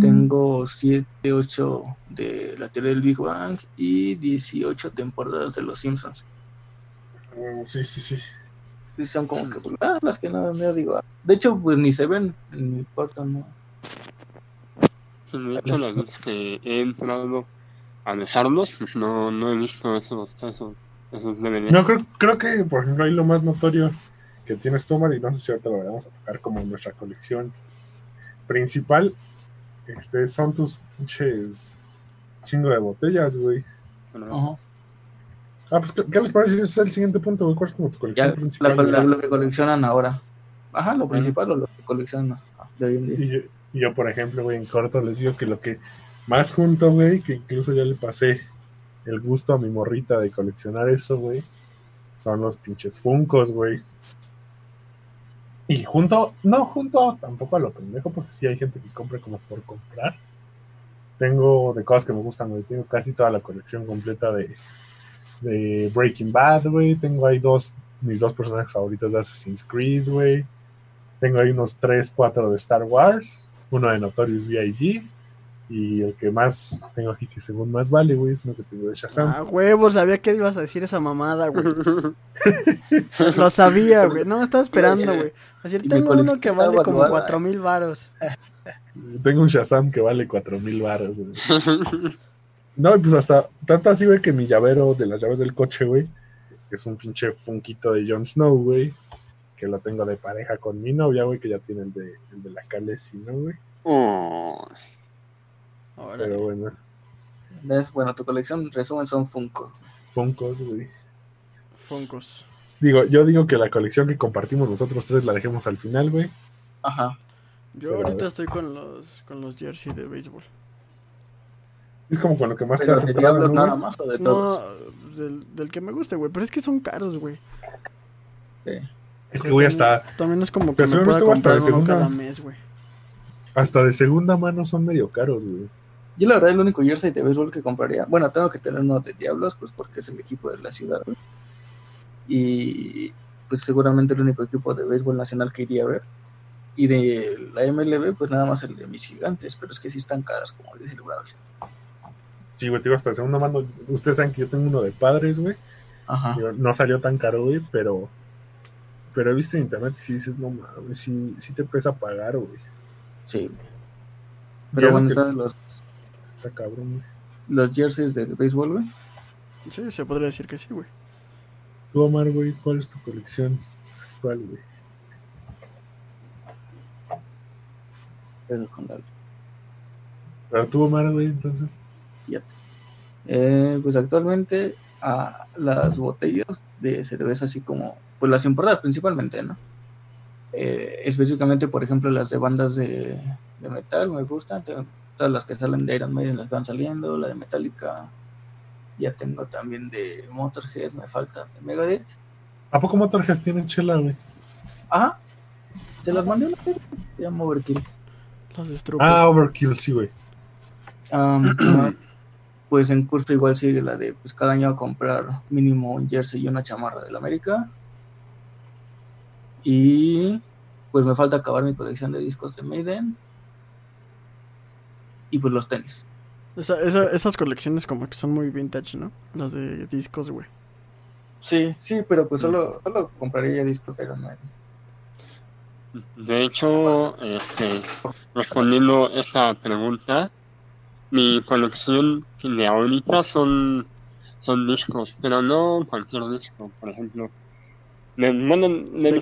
tengo 7, 8 de la teoría del Big Bang y 18 temporadas de Los Simpsons. mm, Sí, sí, sí. Y son como que pues, ah, las que no, no digo. ah. De hecho, pues ni se ven en mi cuarto, ¿no? Sí, de hecho, las veces que he entrado a dejarlos, pues no, no he visto esos, esos, esos DVDs. No, creo, creo que, por ejemplo, ahí lo más notorio que tienes tú, Mari, no sé si ahorita lo vamos a tocar como nuestra colección principal, este, son tus pinches chingo de botellas, güey. Ajá. Ah, pues, ¿qué qué les parece si ese es el siguiente punto, güey? ¿Cuál es como tu colección Ya, principal? la- la- güey? lo que coleccionan ahora. Ajá, lo principal o lo que coleccionan ah, de hoy en día. Y yo, Y yo, por ejemplo, güey, en corto les digo que lo que más junto, güey, que incluso ya le pasé el gusto a mi morrita de coleccionar eso, güey, son los pinches funcos, güey. Y junto, no junto tampoco a lo pendejo, porque sí hay gente que compra como por comprar. Tengo de cosas que me gustan, güey. Tengo casi toda la colección completa de, Breaking Bad, güey. Tengo ahí dos, mis dos personajes favoritos de Assassin's Creed, güey. Tengo ahí unos 3, 4 de Star Wars. Uno de Notorious B.I.G. Y el que más tengo aquí, que según más vale, güey, es uno que tengo de Shazam. Ah, huevo, sabía que ibas a decir esa mamada, güey. <laughs> Lo sabía, güey. No, estaba esperando, güey. Así tengo uno que vale como cuatro mil varos. Tengo un Shazam que vale 4 mil baros, güey. No, y pues hasta tanto así, güey, que mi llavero de las llaves del coche, güey, que es un pinche funquito de Jon Snow, güey, que lo tengo de pareja con mi novia, güey, que ya tiene el de, el de la Khaleesi, ¿no, güey? Oh, Órale. Pero bueno, ¿Ves? Bueno, tu colección, en resumen, son Funko. Funkos, güey. Funkos. Digo, yo digo que la colección que compartimos nosotros tres la dejemos al final, güey. Ajá. Yo Pero, ahorita estoy con los con los jerseys de béisbol. Es como con lo que más te Pero has de centrado, Diablos ¿no, nada güey? más o de No, todos. del, del que me guste, güey. Pero es que son caros, güey. Sí. Es que, güey, hasta, También es como que me pueda hasta de comprar uno segunda. cada mes, güey. hasta de segunda mano son medio caros, güey. Yo la verdad el único jersey de béisbol que compraría, bueno, tengo que tener uno de Diablos, pues porque es el equipo de la ciudad, güey. Y pues seguramente el único equipo de béisbol nacional que iría a ver. Y de la MLB, pues nada más el de mis gigantes, pero es que sí están caras, como dice el. Sí, güey, te digo, hasta de segunda mano. Ustedes saben que yo tengo uno de padres, güey. Ajá. Digo, no salió tan caro, güey, pero. Pero he visto en internet y si dices, no mames, sí, sí te pesa pagar, güey. Sí. Pero bueno, que entonces los, está cabrón, güey. los jerseys del béisbol, güey. Sí, se podría decir que sí, güey. Tú, Omar, güey, ¿cuál es tu colección actual, güey? Pero con la- Pero tú, Omar, güey, entonces. Eh, pues actualmente a las botellas de cerveza así como, pues las importadas principalmente, ¿no? Eh, específicamente, por ejemplo, las de bandas de, de metal me gustan, tengo todas las que salen de Iron Maiden las van saliendo, la de Metallica ya tengo también de Motorhead, me falta de Megadeth. ¿A poco Motorhead tiene chela, güey? Ajá, se las mandé una vez, se llama Overkill. Los. Ah, Overkill, sí, güey. Ah, <clears throat> pues en curso igual sigue la de pues cada año a comprar mínimo un jersey y una chamarra del América. Y pues me falta acabar mi colección de discos de Maiden. Y pues los tenis. Esa- esa- esas colecciones como que son muy vintage, ¿no? Las de discos, güey. Sí, sí, pero pues solo, solo compraría discos de Iron Maiden. De hecho, este, respondiendo esta pregunta, mi colección de ahorita son, son discos, pero no cualquier disco, por ejemplo. De, bueno, de,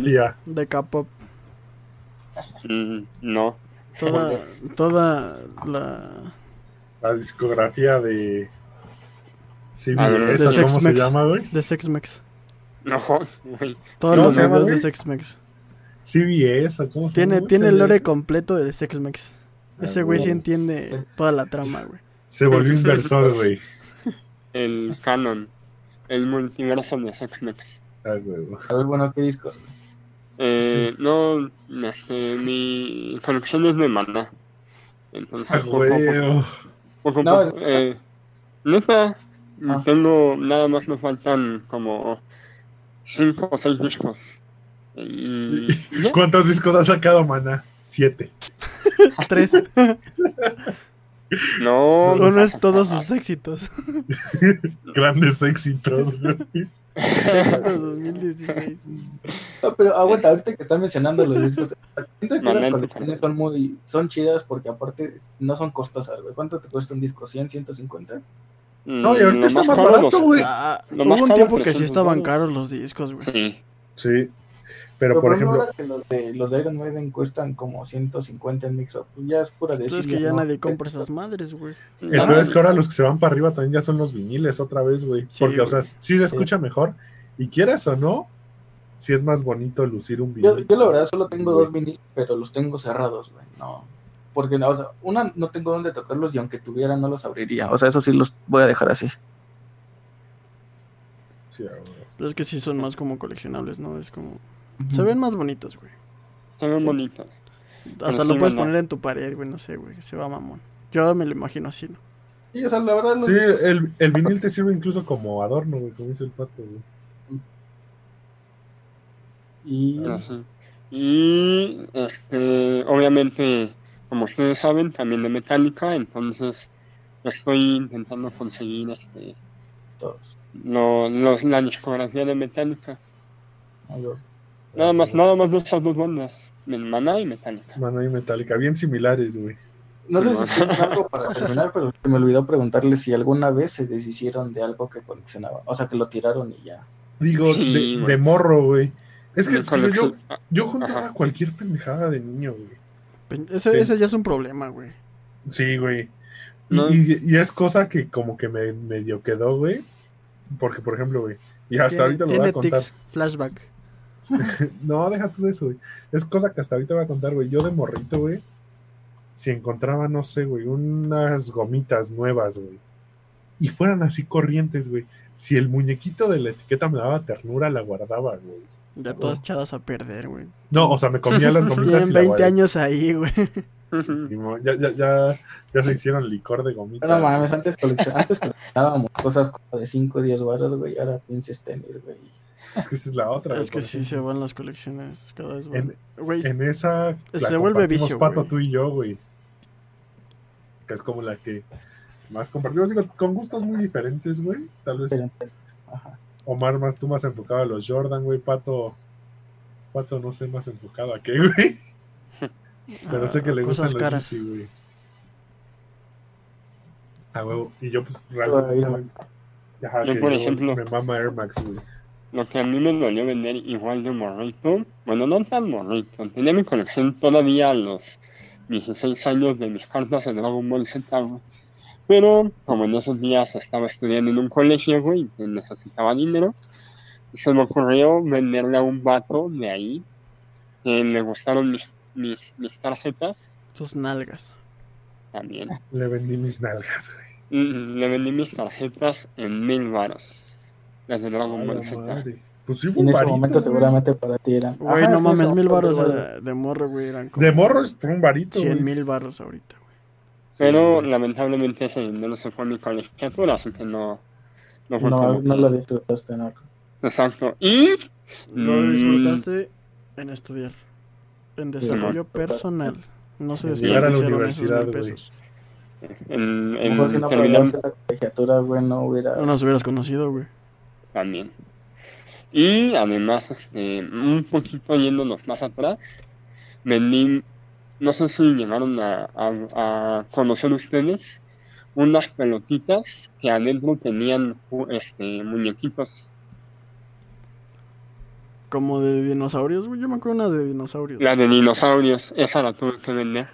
De. De K-pop. Mm, no. Toda, toda la... La discografía de. Ver, de ¿cómo se llama, güey? De Sex-Mex. No, güey. Todos ¿Cómo los videos de güey? Sex-Mex. CBS, ¿o cómo se Tiene, llama? tiene el lore completo de Sex-Mex. Ah, Ese güey sí entiende toda la trama, güey. Se volvió inversor, güey. el canon, el multiverso de Sex-Mex. Ah, güey. A ver, bueno, ¿qué discos? Eh, no, este, mi colección es de Maná. Entonces, Ah, güey. poco, poco a No, es- eh, Ah. tengo, nada más me faltan como cinco o seis discos. Y ya. ¿Cuántos discos ha sacado, mana? Siete. <laughs> Tres. No, Uno es todos sus éxitos. <laughs> Grandes. Éxitos 2016. <laughs> No, pero aguanta, ahorita que están mencionando los discos, siento que las Momento, colecciones son muy, son chidas porque aparte no son costosas, güey. ¿Cuánto te cuesta un disco? ¿100, 150? No, y ahorita Lo está más más barato, güey. Ah, hubo más un tiempo que 300 sí estaban caros los discos, güey. Sí. Sí. Pero, por ejemplo, que los de, los de Iron Maiden cuestan como 150 en mix pues ya es pura de Entonces es que ya nadie compra esas madres, güey. el No, peor es que ahora los que se van para arriba también ya son los viniles otra vez, güey. Sí, Porque, o sea, sí se escucha mejor. Y quieras o no, sí es más bonito lucir un Yo, vinil. yo la verdad solo tengo Güey. dos vinilos, pero los tengo cerrados, güey. No. Porque, o sea, una, no tengo dónde tocarlos y aunque tuviera no los abriría. O sea, eso sí los voy a dejar así. Sí, güey. Pero es que sí son más como coleccionables, ¿no? Es como... Se ven más bonitos, güey. Se ven Sí. bonitos. Hasta lo puedes poner en tu pared, güey, no sé, güey. Se va mamón. Yo me lo imagino así, ¿no? Sí, o sea, la verdad los Sí, el, el vinil te sirve incluso como adorno, güey, como dice el pato, güey. Y Ajá. Y este, obviamente, como ustedes saben, también de Metallica, entonces estoy intentando conseguir este, todos. lo, los- la discografía de Metallica. Nada más, nada más de esas dos bandas, Maná y Metallica. Mano y Metallica, bien similares, güey. No sé No. si algo para terminar, pero se me olvidó preguntarle si alguna vez se deshicieron de algo que coleccionaban. O sea, que lo tiraron y ya. Digo, Sí, de, morro, güey. Es que yo, ah, yo juntaba Ajá. cualquier pendejada de niño, güey. Ese, Sí. ese ya es un problema, güey. Sí, güey. Y, No. y- y es cosa que como que me medio quedó, güey. Porque, por ejemplo, güey, y hasta ahorita lo voy a contar. tics, flashback. <laughs> No, deja tú de eso, güey. Es cosa que hasta ahorita voy a contar, güey. Yo de morrito, güey, si encontraba, no sé, güey, unas gomitas nuevas, güey, y fueran así corrientes, güey. Si el muñequito de la etiqueta me daba ternura, la guardaba, güey. Ya todas echadas a perder, güey. No, o sea, me comía las <laughs> gomitas y Tienen la 20 guardé. años ahí, güey. Ya, ya, ya, ya se hicieron licor de gomitas. No mames, antes, coleccion- antes coleccionábamos cosas como de 5 o 10 baros, güey. Ahora piensas tener, güey. Es que esa es la otra. Es que sí se van las colecciones cada vez En-. Güey, En esa Se vuelve vicio, Pato, güey. tú y yo, güey. Que es como la que más compartimos, digo, con gustos muy diferentes, güey. Tal vez ajá. Omar más tú más enfocado a los Jordan, güey. Pato, Pato no sé más enfocado a qué, güey. Pero sé que le gustan los caras. Yeezy, güey. Ah, huevo. Y yo pues realmente ajá, Yo, que por yo ejemplo- me mama Air Max, güey. Lo que a mí me dolió vender igual de morrito, bueno, no tan morrito, tenía mi colección todavía a los 16 años de mis cartas de Dragon Ball Z, güey. Pero, como en esos días estaba estudiando en un colegio, güey, y necesitaba dinero, se me ocurrió venderle a un vato de ahí, que le gustaron mis, mis, mis tarjetas Tus nalgas. también. Le vendí mis nalgas, güey. Y Le vendí mis tarjetas en mil varos. Las de Dragon Ball Z. Pues sí fue en un ese varito, momento güey. seguramente para ti eran. Güey, no mames, mil güey. de, de morro, güey, eran como De morro es un varito, güey. 100 mil baros ahorita, güey. Pero Sí. lamentablemente ese dinero se fue a mi colegiatura, así que no, no fue No, no lo disfrutaste, ¿no? Exacto. Y Lo Mm. disfrutaste en estudiar. En desarrollo personal. No se llegar a la universidad, mil güey. pesos. en, mejor si en no terminar la colegiatura, güey, no hubiera. No nos hubieras conocido, güey. también. Y además, este, un poquito yéndonos más atrás, vendí, no sé si llegaron a, a- a conocer ustedes, unas pelotitas que adentro tenían este, muñequitos. Como de dinosaurios, güey. Yo me acuerdo una de dinosaurios. La de dinosaurios, esa la tuve que vender.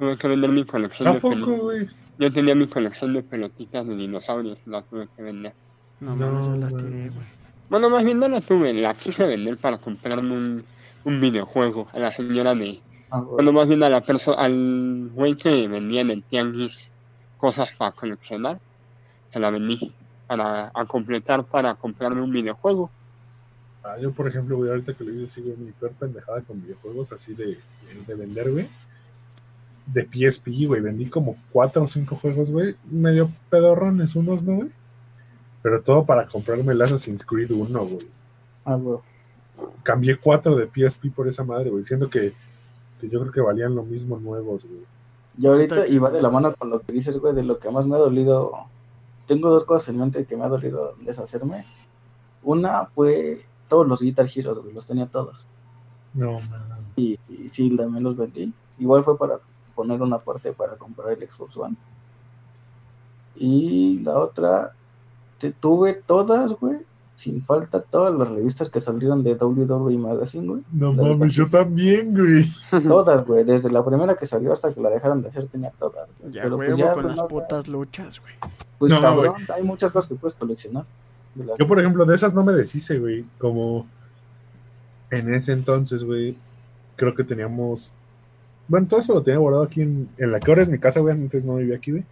Tuve que vender mi colección ¿A de poco, pelotitas. güey? Yo tenía mi colección de pelotitas de dinosaurios, la tuve que vender. No, No, yo las tiré, güey. Bueno, más bien no la tuve, la quise vender para comprarme un, un videojuego a la señora de... Ah. Bueno, más bien a la perso al güey que vendía en el tianguis cosas para coleccionar. Se la vendí para a completar para comprarme un videojuego. Ah, yo, por ejemplo, güey, ahorita que le digo, güey, mi peor pendejada con videojuegos así de, de vender, güey. De PSP, güey. Vendí como cuatro o cinco juegos, güey. Medio pedorrones unos, ¿no, güey? Pero todo para comprarme el Assassin's Creed 1, güey. Ah, güey. Cambié cuatro de PSP por esa madre, güey. Siendo que, que yo creo que valían lo mismo nuevos, güey. Y ahorita, y va de la mano con lo que dices, güey, de lo que más me ha dolido. Tengo dos cosas en mente que me ha dolido deshacerme. Una fue todos los Guitar Heroes, güey, los tenía todos. No, man. Y, y sí, también los vendí. Igual fue para poner una parte para comprar el Xbox One. Y la otra, te, tuve todas, güey, sin falta, todas las revistas que salieron de WWE Magazine, güey. No mames, yo también, güey. <laughs> Todas, güey, desde la primera que salió hasta que la dejaron de hacer, tenía todas. güey. Ya, Pero güey, pues ya, con pues, las no, putas luchas, güey. Pues No, cabrón, hay muchas cosas que puedes coleccionar. Yo, por ejemplo, de esas no me deshice, güey. Como en ese entonces, güey, creo que teníamos. Bueno, todo eso lo tenía guardado aquí en, en la que ahora es mi casa, güey. Antes no vivía aquí, güey.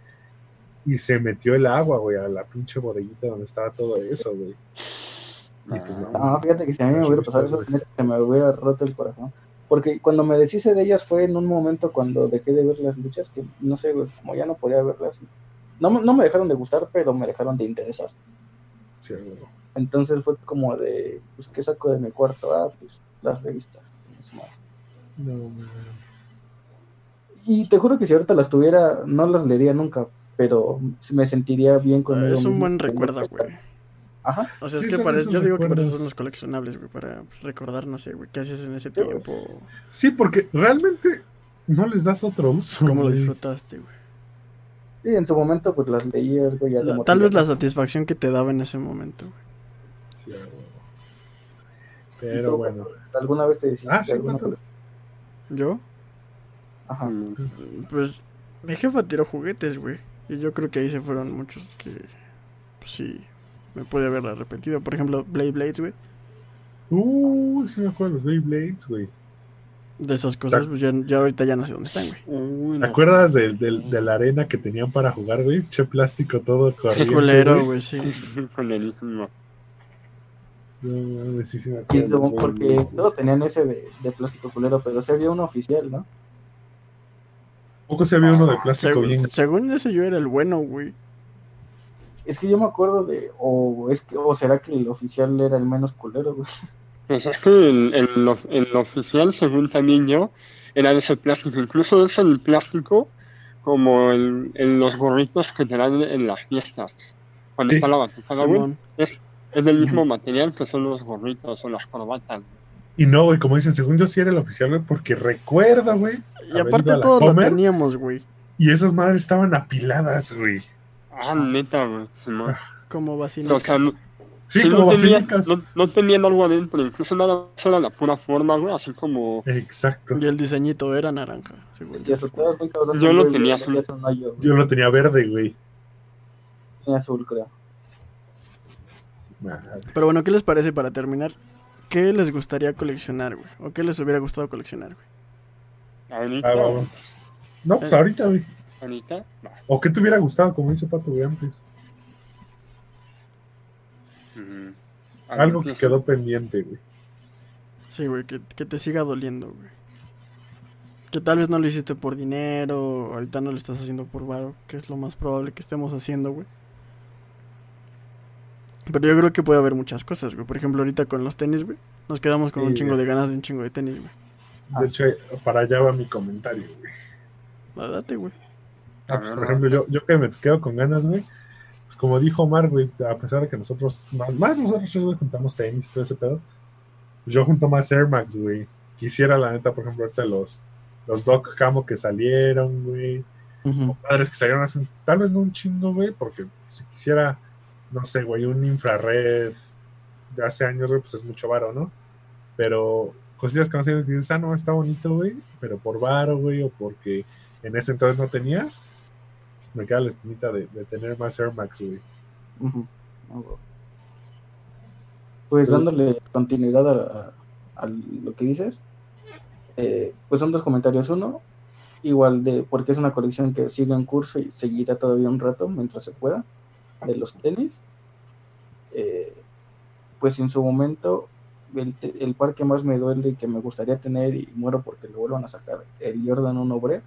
Y se metió el agua, güey, a la pinche bodeguita donde estaba todo eso, güey. Y pues no. No, fíjate que si a mí me hubiera pasado eso, se me hubiera roto el corazón. Porque cuando me deshice de ellas fue en un momento cuando dejé de ver las luchas, que no sé, güey, como ya no podía verlas. No, no me dejaron de gustar, pero me dejaron de interesar. Sí. Entonces fue como de, pues, ¿qué saco de mi cuarto? Ah, pues, las revistas. No, man. Y te juro que si ahorita las tuviera, no las leería nunca, pero me sentiría bien con Es un buen recuerdo, güey. Ajá. O sea, Sí, es que para, yo digo que para eso son los coleccionables, güey, para pues, recordar, no sé, güey, qué hacías en ese tiempo, Sí, porque realmente no les das otro uso. cómo lo disfrutaste, güey. Sí, en su momento, pues las leías, güey. ya de La- Tal vez la satisfacción que te daba en ese momento, güey. Sí. ¿Y Pero tú, bueno. ¿Alguna vez te decís Ah, sí, alguna? ¿Yo? Ajá. Mm. Pues mi jefa tiró juguetes, güey. Y yo creo que ahí se fueron muchos que, pues sí, me pude haber arrepentido. Por ejemplo, Blade Blades, güey. Uh, sí me acuerdo de los Beyblades, güey. De esas cosas, pues ya, ya ahorita ya no sé dónde están, güey. Uy, ¿Te no. acuerdas de, de- de la arena que tenían para jugar, güey? Che plástico todo Qué corriente. culero, güey. sí. <laughs> Culerísimo. No mames, sí, sí me acuerdo. porque todos tenían ese de, de plástico culero, pero sí había uno oficial, ¿no? Poco se había uno de plástico Según, bien. según ese yo era el bueno, güey. Es que yo me acuerdo de, o es que, o será que el oficial era el menos culero, güey. Pues es que el, el, lo- el oficial, según también yo, era de ese plástico. Incluso es el plástico como el, el- los gorritos que te dan en las fiestas. Cuando Sí. está la batucada, güey. Simón. Es del mismo material que son los gorritos o las corbatas. Y no, güey, como dicen, según yo sí era el oficial, güey, porque recuerda, güey. Y aparte todos lo teníamos, güey. Y esas madres estaban apiladas, güey. Ah, neta, güey. Simón. Como no, Sí, sí, como no, tenía- basílicas. no, no tenían algo adentro, incluso nada más era la pura forma, güey, así como... Exacto. Y el diseñito era naranja, Si yo. Yo lo tenía azul. güey. Yo lo tenía verde, güey. Tenía azul, creo. Madre. Pero bueno, ¿qué les parece para terminar? ¿Qué les gustaría coleccionar, güey? ¿O qué les hubiera gustado coleccionar, güey? Ahorita, Ah. No, pues ahorita, güey. ahorita. ¿O qué te hubiera gustado, como hizo Pato, güey, antes? Mm. Algo que quedó pendiente, güey. Sí, güey, que, que te siga doliendo, güey. Que tal vez no lo hiciste por dinero, ahorita no lo estás haciendo por varo, que es lo más probable que estemos haciendo, güey. Pero yo creo que puede haber muchas cosas, güey. Por ejemplo, ahorita con los tenis, güey. Nos quedamos con Sí, un chingo güey. de ganas de un chingo de tenis, güey. De hecho, para allá va mi comentario, güey. Va, Date, güey. Ah, pues, A ver, por ejemplo, yo, yo que me quedo con ganas, güey. Pues como dijo Omar, güey, a pesar de que nosotros, más nosotros güey, juntamos tenis y todo ese pedo, pues yo junto más Air Max, güey. Quisiera, la neta, por ejemplo, ahorita los, los Doc Camo que salieron, güey. Ujú. Padres que salieron hace, tal vez no un chingo, güey, porque si quisiera, no sé, güey, un infrared de hace años, güey, pues es mucho varo, ¿no? Pero cosillas que no sé, dices, ah, no, está bonito, güey, pero por varo, güey, o porque en ese entonces no tenías, me queda la espinita de, de tener más Air Max, güey. Ah. Pues dándole continuidad a, a- a lo que dices, eh, pues son dos comentarios. Uno, igual de, porque es una colección que sigue en curso y seguirá todavía un rato mientras se pueda, de los tenis. Eh, pues en su momento, el, el par que más me duele y que me gustaría tener y muero porque lo vuelvan a sacar, el Jordan 1 Break,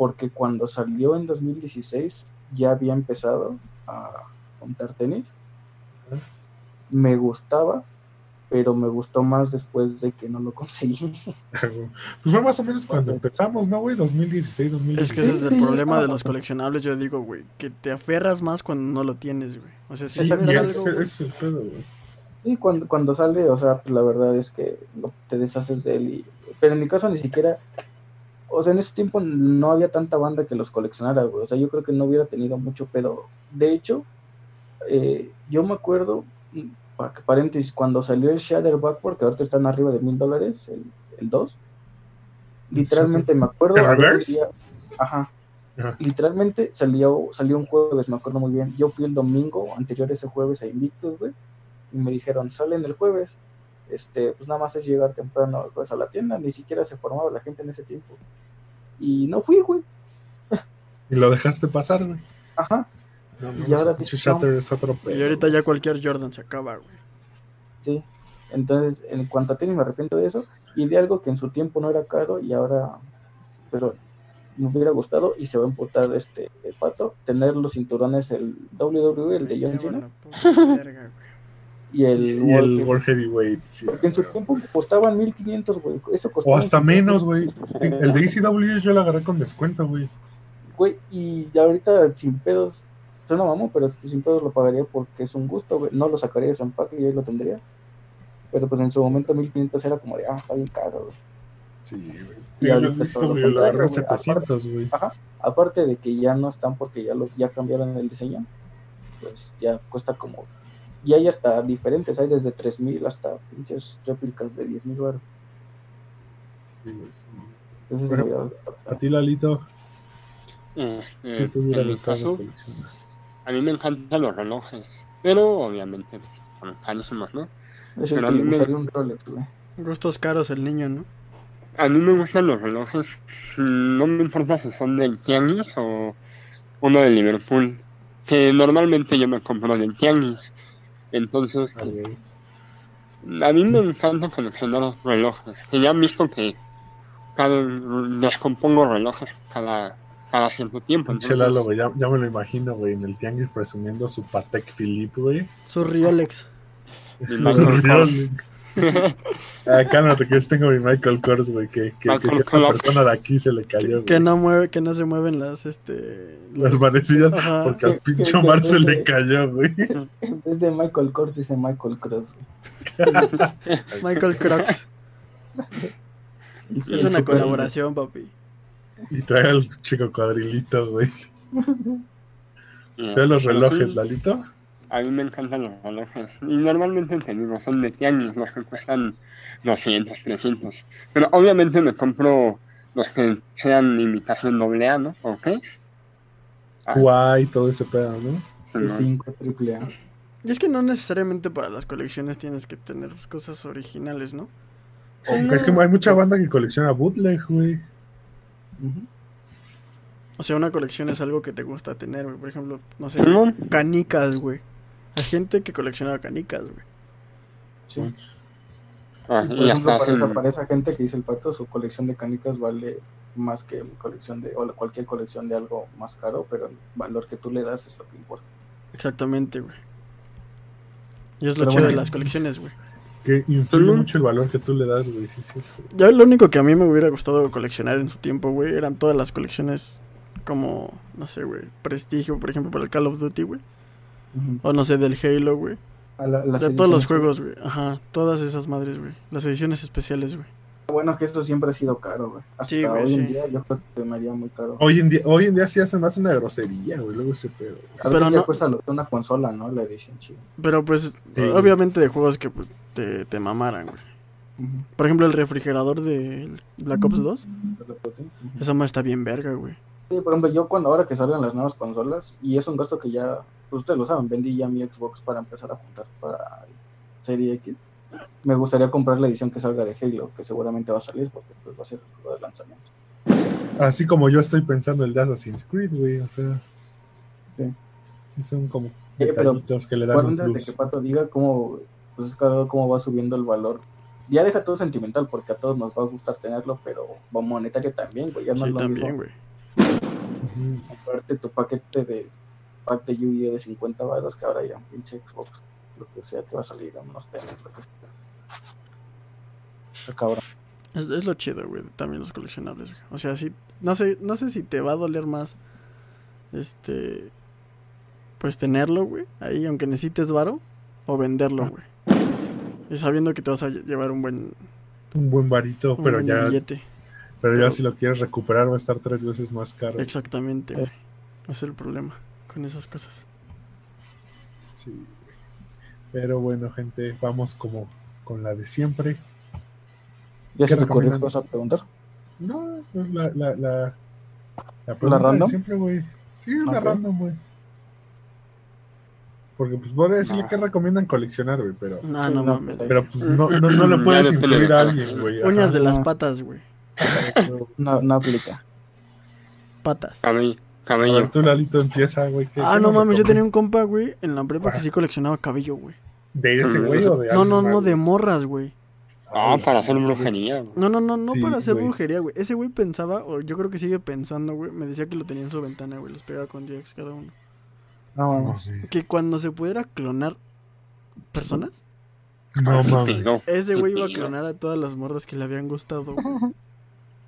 porque cuando salió en 2016 ya había empezado a montar tenis. Me gustaba, pero me gustó más después de que no lo conseguí. <laughs> Pues fue más o menos cuando empezamos, ¿no, güey? 2016, 2017. Es que ese es el Sí, problema de los coleccionables, yo digo, güey. Que te aferras más cuando no lo tienes, güey. O sea, si Sí, algo, güey, es el pedo, güey. Y cuando, cuando sale, o sea, pues la verdad es que lo- te deshaces de él. Y, pero en mi caso ni siquiera, o sea, en ese tiempo no había tanta banda que los coleccionara, güey. O sea, yo creo que no hubiera tenido mucho pedo. De hecho, eh, yo me acuerdo, mm, pa- paréntesis, cuando salió el Shader Backward, que ahorita están arriba de mil dólares, el, el 2, literalmente me acuerdo. Día- ajá. Ajá. Literalmente salió, salió un jueves, me acuerdo muy bien. Yo fui el domingo anterior a ese jueves a Invictus, güey y me dijeron, salen el jueves. Este, pues nada más es llegar temprano pues, a la tienda, ni siquiera se formaba la gente en ese tiempo. Y no fui, güey. Y lo dejaste pasar, güey. Ajá. No, Y ahora es otro Y ahorita ya cualquier Jordan se acaba, güey. Sí. Entonces, en cuanto a tenis, me arrepiento de eso. Y de algo que en su tiempo no era caro y ahora, pero me hubiera gustado y se va a emputar este el pato, tener los cinturones, el WWE, el de John Cena, la puta verga, güey. Y el, Y el World- World Heavyweight, sí. Porque en su tiempo costaban 1500, güey. Eso costaba O hasta menos, güey. <laughs> El de ECW yo lo agarré con descuento, güey. Güey, y ya ahorita sin pedos, suena mamón, pero sin pedos lo pagaría porque es un gusto, güey. No lo sacaría de su empaque y ahí lo tendría. Pero pues en su momento 1500 era como de, ah, está bien caro, güey. Sí, güey. Y Yo lo visto, güey, lo agarré en contrario, güey. 700, güey. Aparte de que ya no están porque ya, lo, ya cambiaron el diseño, pues ya cuesta como. Y hay hasta diferentes, hay desde 3000 hasta pinches réplicas de 10000 baros. Sí, sí. Entonces, Bueno, A ti, Lalito, Eh, ¿qué eh, en mi caso, a mí me encantan los relojes, pero obviamente son carísimos, ¿no? es pero que a mí me- gustaría un Rolex, güey. Gustos caros el niño, ¿no? A mí me gustan los relojes, no me importa si son del Tianguis o uno de Liverpool, que normalmente yo me compro del Tianguis. Entonces, Ok. a mí me encanta coleccionar los relojes, que ya han visto que cada, descompongo relojes cada, cada cierto tiempo. Entonces- güey, ya, ya me lo imagino, güey, en el tianguis presumiendo su Patek Philippe, güey. Su Riolex. Mi Su Rolex. Ah, cálmate, que yo tengo mi Michael Kors, güey, que, que, que si a una persona de aquí se le cayó, Que, güey. que no mueve, que no se mueven las, este... Las manecillas, Ajá. porque al <laughs> pinche Omar se le cayó, güey. En vez de Michael Kors, dice Michael Cross, güey. <laughs> Michael Crocs. Es una colaboración, papi. Y trae al chico cuadrilito, güey. <laughs> De los relojes, sí, Lalito. A mí me encantan los relojes. Y normalmente te digo, son de tianguis, los que cuestan 200, 300. Pero obviamente me compro los que sean imitación doble A, ¿no? ¿Ok? Ah, Guay, todo ese pedo, ¿no? de no. 5 triple A. Y es que no necesariamente para las colecciones tienes que tener cosas originales, ¿no? Es que hay mucha banda que colecciona bootleg, güey. O sea, una colección es algo que te gusta tener, güey. Por ejemplo, no sé, canicas, güey. Hay gente que colecciona canicas, güey. Sí. ah, Y, por y ejemplo, para, esa, hacen- para esa gente que dice el pato, su colección de canicas vale más que mi colección de, o cualquier colección de algo más caro, pero el valor que tú le das es lo que importa. Exactamente, güey. Y es lo Pero chido de las colecciones, güey. Que influye mucho el valor que tú le das, güey. Sí, sí. Ya lo único que a mí me hubiera gustado coleccionar en su tiempo, güey, eran todas las colecciones como, no sé, güey, prestigio, por ejemplo, para el Call of Duty, güey. O no sé, del Halo, güey. A la- las De todos los juegos, güey. Ajá, todas esas madres, güey. Las ediciones especiales, güey. Bueno, que esto siempre ha sido caro, güey. Hasta Sí, güey, hoy en día yo creo que me haría muy caro. Hoy en día, hoy en día sí hacen más una grosería, güey. Luego ese pedo. güey. A veces pero ya no- cuesta lo una consola, ¿no? La edición chida. Pero pues, Sí. obviamente de juegos que pues, te, te mamaran, güey. Por ejemplo, el refrigerador de Black Ops 2. Ujú. Esa madre está bien verga, güey. Sí, por ejemplo, yo cuando ahora que salgan las nuevas consolas, y es un gasto que ya, pues ustedes lo saben, vendí ya mi Xbox para empezar a juntar para Serie X. Me gustaría comprar la edición que salga de Halo, que seguramente va a salir porque pues va a ser el juego de lanzamiento. Así como yo estoy pensando el de Assassin's Creed, güey. O sea, Sí. sí son como pero detallitos que le dan un plus. que Pato diga cómo, pues cómo va subiendo el valor. Ya deja todo sentimental porque a todos nos va a gustar tenerlo, pero monetario también, güey. Ya no Sí, es lo también, mismo güey. Comprarte tu paquete de pack de Yu-Gi-Oh de 50 baros que ahora ya un pinche Xbox, lo que sea, te va a salir en unos tenis, lo que sea. Está cabrón. Es, es lo chido, güey, también los coleccionables, güey. O sea, sí, no sé, no sé si te va a doler más, este, pues tenerlo, güey, ahí, aunque necesites varo, o venderlo, güey. Y sabiendo que te vas a lle- llevar un buen, Un buen varito, un pero buen ya, billete. pero ya pero- si lo quieres recuperar va a estar tres veces más caro. Exactamente, güey. Ese es el problema con esas cosas. Sí. Pero bueno, gente, vamos como con la de siempre. ¿Ya se ¿Qué te ocurrió vas a preguntar? No, es la, la, la, la pregunta random? siempre, güey. Sí, es la random, güey. Porque pues podría decirle No. que recomiendan coleccionar, güey, pero, No, Sí, no no, mames. pues, pero pues no, no, no le Ya puedes de a alguien, güey. Uñas de las patas, güey. No, no aplica. Patas. Cabello. A ver, Cabello. tú, Lalito, empieza, güey. ¿qué- Ah, qué no mames, yo tenía un compa, güey, en la prepa que Ajá. sí coleccionaba cabello, güey. ¿De ese güey o de No, no, no, de morras, güey. Ah, para hacer brujería. güey. No, no, no, no Sí, para hacer güey. brujería, güey. Ese güey pensaba, o yo creo que sigue pensando, güey. Me decía que lo tenía en su ventana, güey. Los pegaba con DX cada uno. No, No, mames. sí. Que cuando se pudiera clonar personas, No mames. No. ese güey iba a clonar a todas las morras que le habían gustado, güey.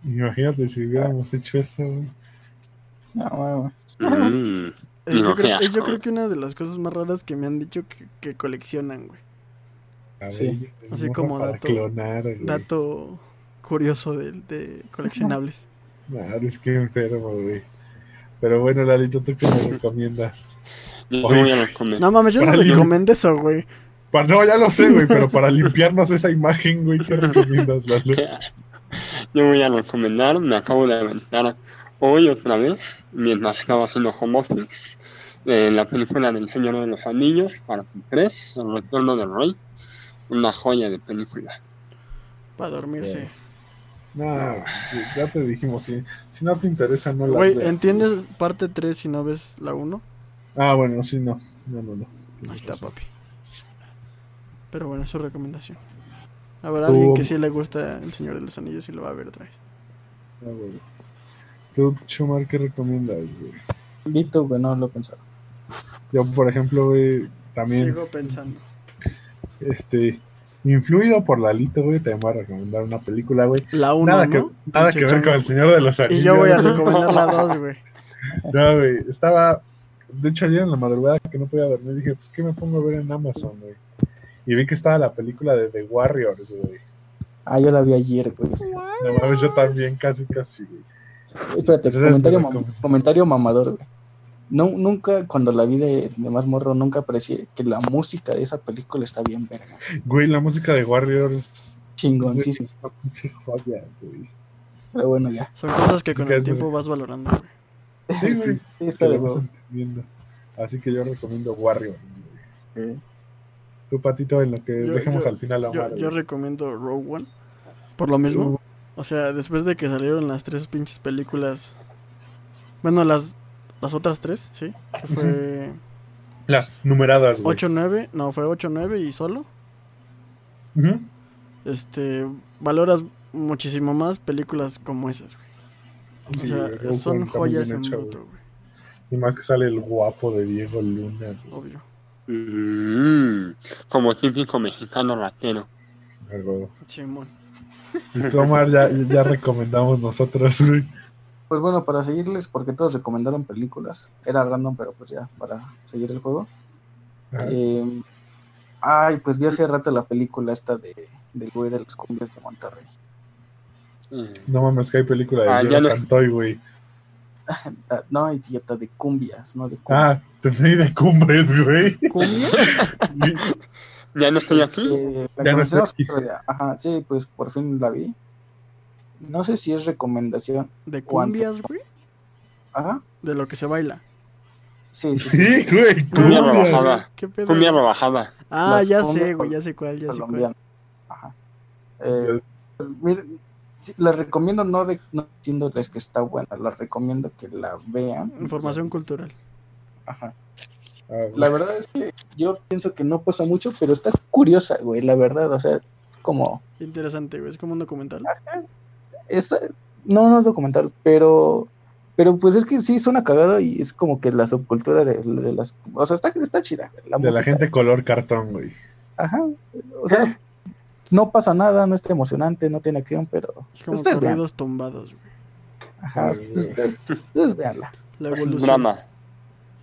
Imagínate si hubiéramos hecho eso, güey. No. Mm. Yo, No, creo, qué es yo creo que una de las cosas más raras que me han dicho que, que coleccionan, güey. Cabello, Así como para dato- clonar. Dato curioso de, de coleccionables. Madre, <laughs> es que enfermo, güey. Pero bueno, Lalito, ¿tú qué me recomiendas? <laughs> Yo Oye. voy a recomendar. No mames, yo no recomendé eso, güey. Pa- no, ya lo sé, güey, pero para <laughs> limpiarnos esa imagen, güey, ¿qué recomiendas, Lalo? Yo voy a recomendar, me acabo de aventar hoy otra vez, mientras estaba haciendo home office, eh, la película del Señor de los Anillos, para 3, El Retorno del Rey, una joya de película. Para dormirse. No, ya te dijimos, si, si no te interesa, no la Güey, ¿entiendes parte 3 si no ves la 1? Ah, bueno, sí, no. No, no, no. Ahí está, papi. Pero bueno, es su recomendación. Habrá Tú- alguien que sí le gusta El Señor de los Anillos y lo va a ver otra vez. Ah, bueno. ¿Tú, Chumar, qué recomiendas, güey? Vito, güey, no lo pensaba. Yo, por ejemplo, güey, también, Sigo pensando. este, influido por Lalito, güey, te voy a recomendar una película, güey. La 1, Nada, ¿no? que, nada que ver con El Señor de los Anillos. Y yo voy a recomendar la 2, güey. <laughs> No, güey, estaba. De hecho, ayer en la madrugada que no podía dormir, dije, pues, ¿qué me pongo a ver en Amazon, güey? Y vi que estaba la película de The Warriors, güey. Ah, yo la vi ayer, güey. No mames, yo también, casi, casi, güey. Espérate, es comentario, mam- mamador, güey. No, nunca, cuando la vi de, de más morro, nunca aprecié que la música de esa película está bien verga. Güey, la música de Warriors. pinche joya, güey. Pero bueno, ya. Son cosas que Sí con que el tiempo vas valorando, güey. <laughs> Sí, güey. sí, está de huevo. Así que yo recomiendo Warriors, güey. Eh, Tu patito en lo que Yo- dejemos yo- al final a Yo, Omar, yo recomiendo Rogue One. Por lo mismo. O sea, después de que salieron las tres pinches películas. Bueno, las, las otras tres, ¿sí? Que fue Las numeradas, güey. 8, 9. No, fue 8, 9 y solo. Ujú. Este. Valoras muchísimo más películas como esas, güey. O Sí, sea, güey, son joyas en hecha, bruto, güey. Y más que sale el guapo de Diego Luna, güey. Obvio. Mm, como típico mexicano ratero. Algo. Simón. Y <laughs> tú, Omar, ya, ya recomendamos nosotros, güey. Pues bueno, para seguirles, porque todos recomendaron películas. Era random, pero pues ya, para seguir el juego. Eh, ay, pues vi hace rato la película esta de, del güey de las cumbias de Monterrey. Mm, No mames, que hay película de Ah, Diego Santoy, güey. Ah, <laughs> No, idiota, de cumbias, no de <laughs> cumbias. Ah, tendré de cumbres, güey. ¿Cumbia? Ya no estoy aquí. Eh, la Ya no estoy aquí. Ajá, sí, pues por fin la vi. No sé si es recomendación. ¿De cumbias, güey? Ajá, De lo que se baila. sí, sí. sí, Sí, güey, Cumbia cumbia. rebajada. ¿Qué pedo? Cumbia rebajada. Ah, Las ya sé, güey, ya sé cuál, ya sé cuál. colombiana. Ajá. Eh, pues, miren, sí, la recomiendo no de no diciéndoles que está buena, la recomiendo que la vean. Información cultural. Ajá. La verdad es que yo pienso que no pasa mucho, pero está curiosa, güey, la verdad, o sea, es como Interesante, güey. Es como un documental. es, no, no es documental, pero pero pues es que sí suena cagado y es como que la subcultura de, de las o sea, está, está chida, la de la gente color cartón, güey. Ajá. O sea, no pasa nada, no está emocionante, no tiene acción, pero Es como ustedes vean. tumbados, güey. Ajá, ustedes, ustedes véanla. La evolución. Drama.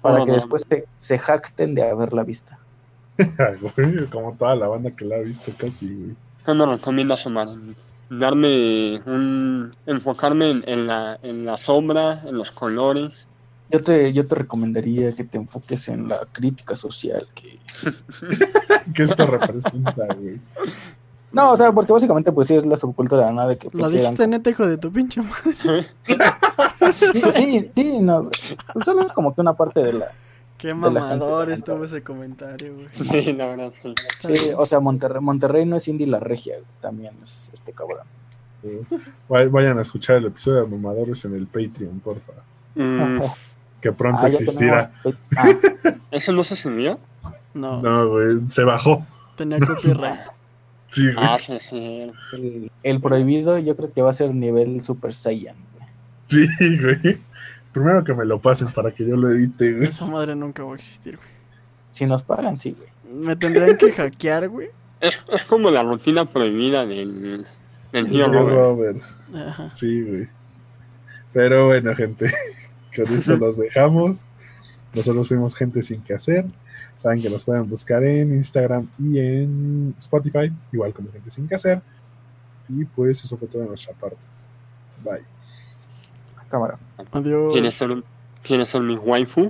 Para que después se, se jacten de haberla. <laughs> Güey, Como toda la banda que la ha visto casi, güey. ¿Qué me recomiendas, Omar? Darme un... enfocarme en, en la, en la sombra, en los colores. Yo te, yo te recomendaría que te enfoques en la crítica social. Que... <laughs> <laughs> ¿Qué esto representa, güey? No, o sea, porque básicamente pues sí es la subcultura, ¿no? De que ¿Lo pues, eran dijiste neta, hijo de tu pinche madre? Sí, <laughs> sí, sí, no. Pues solo es como que una parte de la, Qué mamador estuvo ese comentario, güey. Sí, la verdad, sí. Sí, o sea, Monterrey, Monterrey no es Indy la regia, güey, también es este cabrón. Vay- Vayan a escuchar el episodio de Mamadores en el Patreon, porfa. Mm, <laughs> Que pronto Ah, existirá. tenemos- ah, ¿Eso no se subió? No, No, güey, se bajó. tenía copyright. <laughs> Sí, güey. Ah, sí, sí. el, el prohibido yo creo que va a ser nivel Super Saiyan. güey. Sí, güey. Primero que me lo pasen para que yo lo edite, güey. Esa madre nunca va a existir, güey. Si nos pagan, sí, güey. Me tendrían que hackear, güey. Es, es como la rutina prohibida del, del tío Tío Robert. Robert. Ajá. Sí, güey. Pero bueno, gente, <laughs> con esto los dejamos. Nosotros fuimos gente sin que hacer. Saben que nos pueden buscar en Instagram y en Spotify, igual como gente sin que hacer. Y pues eso fue todo de nuestra parte. Bye. Cámara. Adiós. ¿Quiénes son, ¿quiénes son mis waifu?